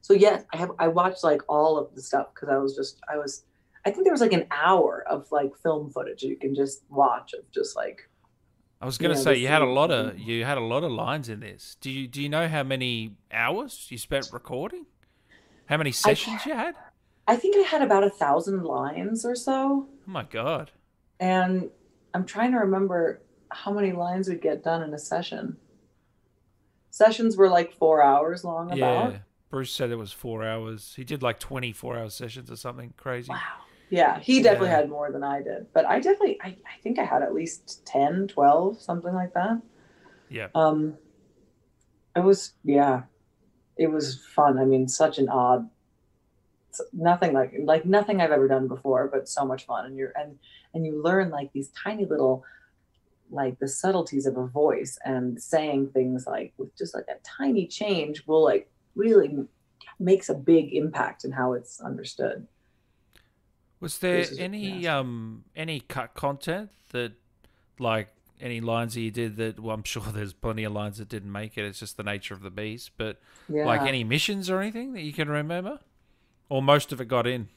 So yes, I have I watched like all of the stuff because I was just I was I think there was like an hour of like film footage you can just watch of just like I was gonna Yeah, say you had a lot of mm-hmm. you had a lot of lines in this. Do you do you know how many hours you spent recording? How many sessions you had? I think I had about a thousand lines or so. Oh my god. And I'm trying to remember how many lines would get done in a session. Sessions were like four hours long about. Yeah. Bruce said it was four hours. He did like 24 hour sessions or something crazy. Wow. Yeah, he definitely Yeah. had more than I did. But I definitely, I, I think I had at least 10, 12, something like that. Yeah. Um, it was, yeah, it was fun. I mean, such an odd, nothing like, like nothing I've ever done before, but so much fun. And you're, and, and you learn like these tiny little, like the subtleties of a voice and saying things like with just like a tiny change will like really makes a big impact in how it's understood. Was there any yeah. um any cut content that like any lines that you did that well I'm [laughs] sure there's plenty of lines that didn't make it. It's just the nature of the beast. But Yeah. like any missions or anything that you can remember? Or most of it got in?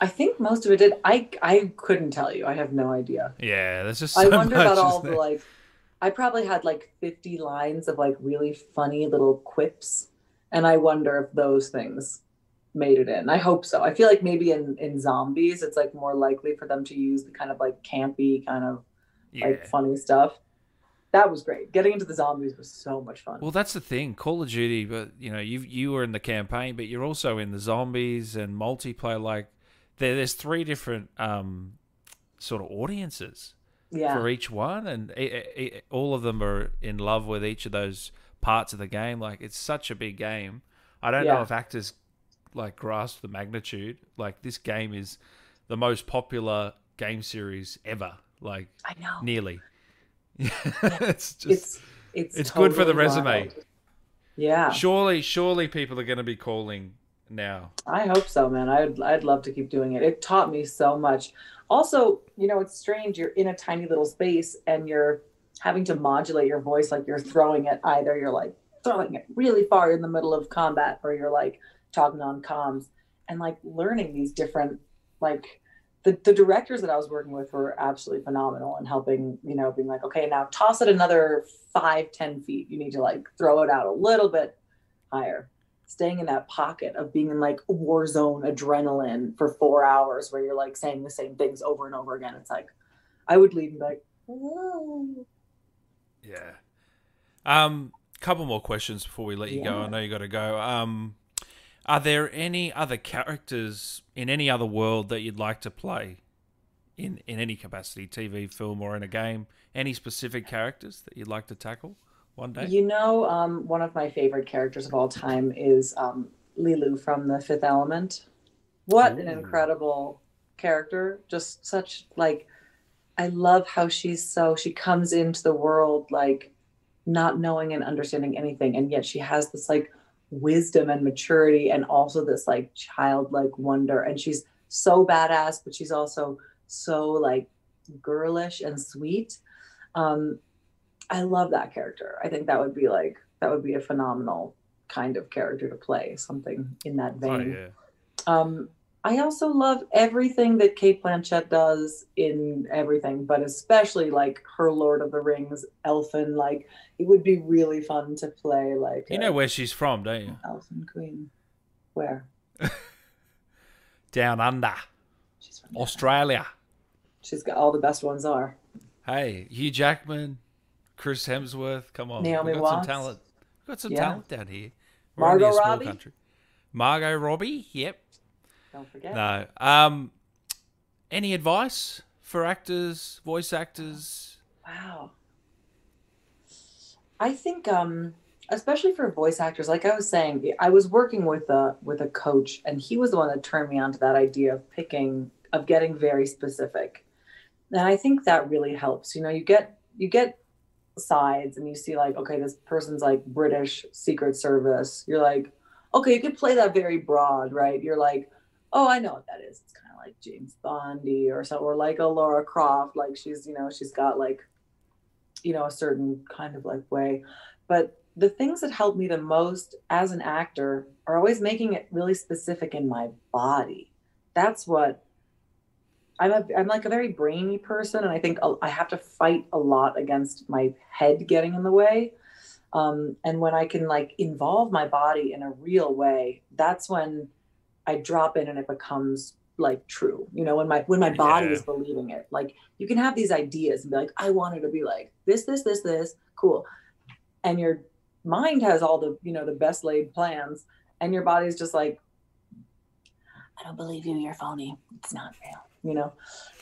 I think most of it did. I I couldn't tell you. I have no idea. Yeah, that's just so I wonder much, about all the like. I probably had like fifty lines of like really funny little quips, and I wonder if those things made it in. I hope so. I feel like maybe in in zombies, it's like more likely for them to use the kind of like campy kind of yeah. like funny stuff. That was great. Getting into the zombies was so much fun. Well, that's the thing. Call of Duty, but you know, you you were in the campaign, but you're also in the zombies and multiplayer. Like, there, there's three different um, sort of audiences yeah. for each one, and i i all of them are in love with each of those parts of the game. Like, it's such a big game. I don't know if actors like grasp the magnitude. Like, this game is the most popular game series ever. Like, I know. nearly. [laughs] it's just it's it's it's good for the resume. wild. Yeah. Surely, surely people are going to be calling now. I hope so, man. I'd I'd love to keep doing it. It taught me so much. Also, you know, it's strange. You're in a tiny little space and you're having to modulate your voice like you're throwing it. Either you're like throwing it really far in the middle of combat, or you're like talking on comms and like learning these different like the, the directors that I was working with were absolutely phenomenal and helping, you know, being like, okay, now toss it another five, ten feet. You need to like throw it out a little bit higher staying in that pocket of being in like war zone adrenaline for four hours where you're like saying the same things over and over again. It's like I would leave and be like, oh. Yeah. Um, couple more questions before we let you yeah. go. I know you got to go. Um, are there any other characters in any other world that you'd like to play in in any capacity, TV, film, or in a game? Any specific characters that you'd like to tackle? One day? You know, um, one of my favorite characters of all time is um, Leeloo from The Fifth Element. What Ooh. an incredible character! Just such like, I love how she's so she comes into the world like not knowing and understanding anything, and yet she has this like wisdom and maturity, and also this like childlike wonder, and she's so badass, but she's also so like girlish and sweet. Um, I love that character. I think that would be like that would be a phenomenal kind of character to play, something in that oh, vein. Oh, yeah. Um, I also love everything that Cate Blanchett does in everything, but especially like her Lord of the Rings elfin. Like it would be really fun to play. Like you know where she's from, don't you? Elfin Queen. Where? [laughs] Down under. She's from Australia. She's got all the best ones are. Hey, Hugh Jackman, Chris Hemsworth. Come on, Naomi got Watts. some talent. We've got some yeah. talent down here. We're Margot Robbie. Country. Margot Robbie. Yep. Don't forget. No. Um, any advice for actors, voice actors? Wow. I think, um, especially for voice actors, like I was saying, I was working with a with a coach, and he was the one that turned me on to that idea of picking, of getting very specific. And I think that really helps. You know, you get you get sides and you see like okay this person's like british secret service you're like okay you could play that very broad right? You're like oh i know what that is. It's kind of like james bondy or so or like a laura croft like she's you know she's got like you know a certain kind of like way. But the things that help me the most as an actor are always making it really specific in my body. That's what I'm a I'm like a very brainy person, and I think I have to fight a lot against my head getting in the way. Um, and when I can like involve my body in a real way, that's when I drop in and it becomes like true. You know, when my when my body yeah. is believing it. Like you can have these ideas and be like, I wanted to be like this, this, this, this, cool. And your mind has all the, you know, the best laid plans, and your body's just like, I don't believe you, you're phony. It's not real you know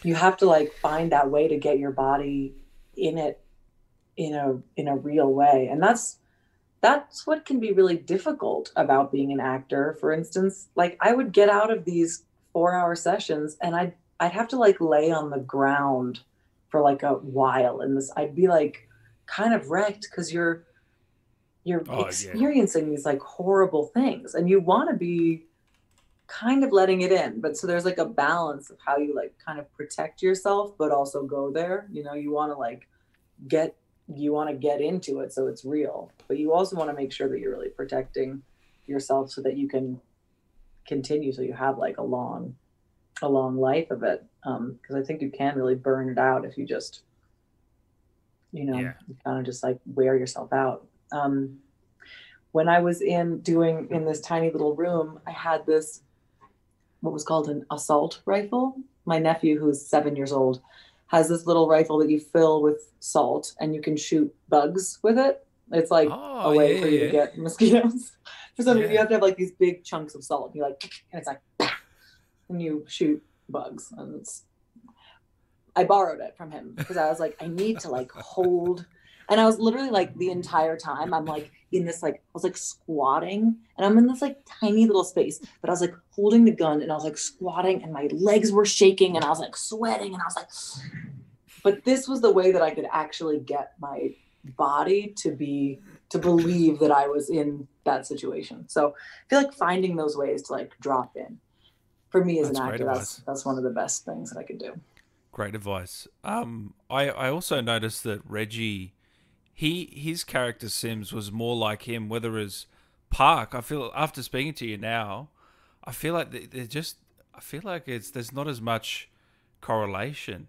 you have to like find that way to get your body in it in a in a real way. And that's that's what can be really difficult about being an actor. For instance like i would get out of these four hour sessions and i'd i'd have to like lay on the ground for like a while. And this i'd be like kind of wrecked because you're you're oh, experiencing yeah. these like horrible things. And you want to be kind of letting it in but so there's like a balance of how you like kind of protect yourself but also go there you know you want to like get you want to get into it so it's real but you also want to make sure that you're really protecting yourself so that you can continue so you have like a long a long life of it um because i think you can really burn it out if you just you know yeah. kind of just like wear yourself out um when i was in doing in this tiny little room i had this what was called an assault rifle. My nephew, who's seven years old, has this little rifle that you fill with salt and you can shoot bugs with it. It's like oh, a way yeah, for you yeah. to get mosquitoes. [laughs] for some reason, yeah. you have to have like these big chunks of salt. You like, and it's like, [laughs] and you shoot bugs. And it's, I borrowed it from him because I was like, I need to like hold and I was literally like the entire time, I'm like in this like I was like squatting and I'm in this like tiny little space, but I was like holding the gun and I was like squatting and my legs were shaking and I was like sweating and I was like [sighs] but this was the way that I could actually get my body to be to believe that I was in that situation. So I feel like finding those ways to like drop in for me as that's an actor, that's that's one of the best things that I could do. Great advice. Um, I I also noticed that Reggie, he his character Sims was more like him. Whether it's Park, I feel after speaking to you now, I feel like they're just. I feel like it's there's not as much correlation.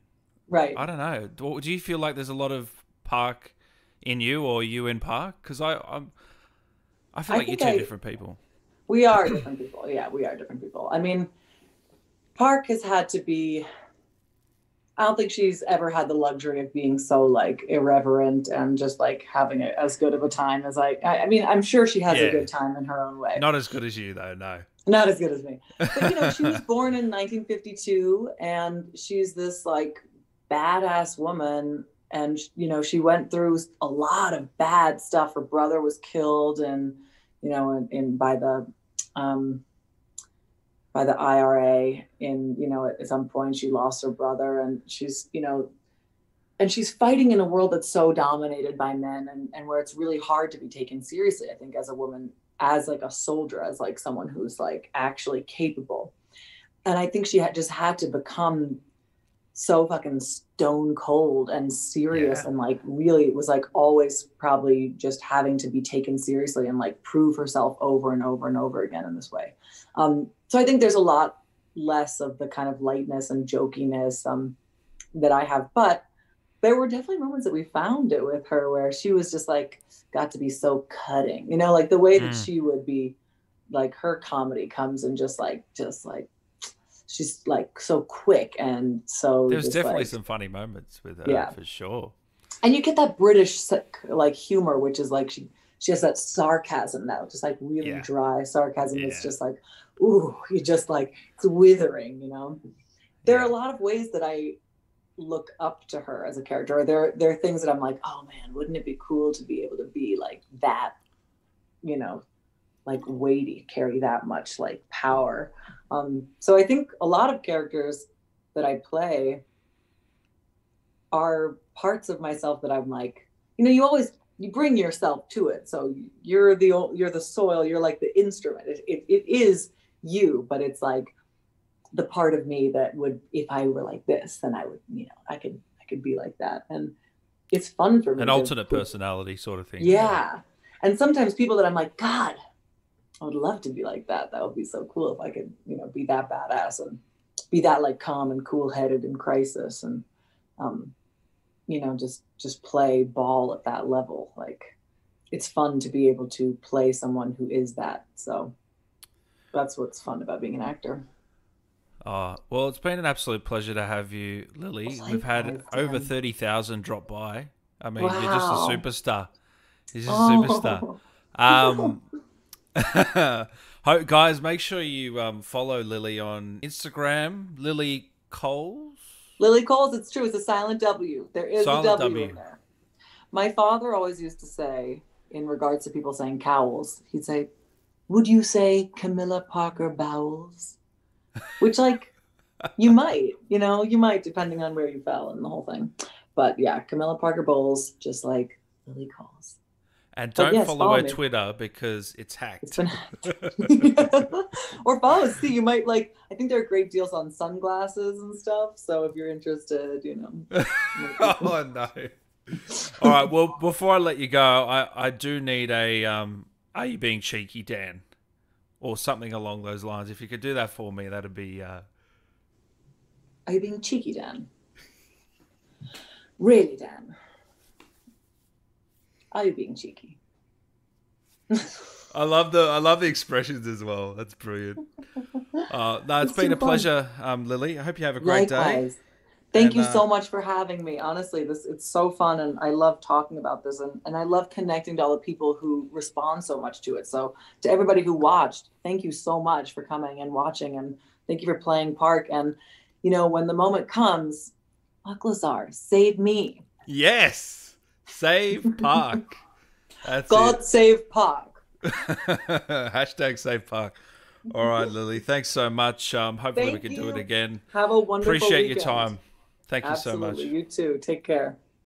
Right. I don't know. Do, do you feel like there's a lot of Park in you or you in Park? Because I I'm, I feel I like you're two I, different people. We are different people. Yeah, we are different people. I mean, Park has had to be. I don't think she's ever had the luxury of being so like irreverent and just like having a, as good of a time as I. I, I mean, I'm sure she has yeah. a good time in her own way. Not as good as you, though. No. Not as good as me. But you know, she was [laughs] born in 1952, and she's this like badass woman and you know she went through a lot of bad stuff her brother was killed and you know in, in by the um by the IRA in you know at some point she lost her brother and she's you know and she's fighting in a world that's so dominated by men and, and where it's really hard to be taken seriously i think as a woman as like a soldier as like someone who's like actually capable and i think she had just had to become so fucking stone cold and serious yeah. and like really it was like always probably just having to be taken seriously and like prove herself over and over and over again in this way. Um, so I think there's a lot less of the kind of lightness and jokiness um, that I have, but there were definitely moments that we found it with her where she was just like got to be so cutting, you know, like the way that mm. she would be like her comedy comes and just like just like she's like so quick and so there's definitely like, some funny moments with her yeah. for sure and you get that british like humor which is like she she has that sarcasm now just like really yeah. dry sarcasm yeah. it's just like ooh you just like it's withering you know there are a lot of ways that i look up to her as a character there there are things that i'm like oh man wouldn't it be cool to be able to be like that you know like weighty carry that much like power um, so I think a lot of characters that I play are parts of myself that I'm like, you know, you always you bring yourself to it. So you're the you're the soil. You're like the instrument. It, it, it is you, but it's like the part of me that would, if I were like this, then I would, you know, I could I could be like that, and it's fun for me. An alternate personality sort of thing. Yeah. And sometimes people that I'm like, God, I would love to be like that. That would be so cool if I could, you know, be that badass and be that like calm and cool headed in crisis and, um, you know, just just play ball at that level. Like, it's fun to be able to play someone who is that. So that's what's fun about being an actor. Oh, well, it's been an absolute pleasure to have you, Lily. We've had over 30,000 drop by. I mean, wow. you're just a superstar. You're just oh. a superstar. [laughs] Um, [laughs] Guys, make sure you um, follow Lily on Instagram, Lily Cowles. Lily Cowles, it's true. It's a silent W. There is silent a w, w in there. My father always used to say, in regards to people saying cowls, he'd say, Would you say Camilla Parker Bowles? Which, like, you might, you know, you might, depending on where you fell in the whole thing. But yeah, Camilla Parker Bowles, just like Lily Cowles. And don't yes, follow, follow her me. Twitter because it's hacked. It's been [laughs] hacked. [laughs] or follow. See, you might like. I think there are great deals on sunglasses and stuff. So if you're interested, you know. [laughs] oh no! All right. Well, before I let you go, I I do need a um. Are you being cheeky, Dan? Or something along those lines. If you could do that for me, that'd be. Uh... Are you being cheeky, Dan? Really, Dan? Are you being cheeky? I love the I love the expressions as well. That's brilliant. [laughs] Uh, no, it's, it's been a fun. pleasure, um, Lily. I hope you have a great Likewise. day. Thank and, you uh, so much for having me. Honestly, this it's so fun, and I love talking about this, and, and I love connecting to all the people who respond so much to it. So, to everybody who watched, thank you so much for coming and watching, and thank you for playing Park. And you know, when the moment comes, Luck Lazar, save me. Yes. Save [laughs] Park. That's God it. save Park. [laughs] Hashtag save Park. All right, Lily. Thanks so much. Um, hopefully Thank we can you. do it again. Have a wonderful day. Appreciate weekend. your time. Thank Absolutely. you so much. You too. Take care.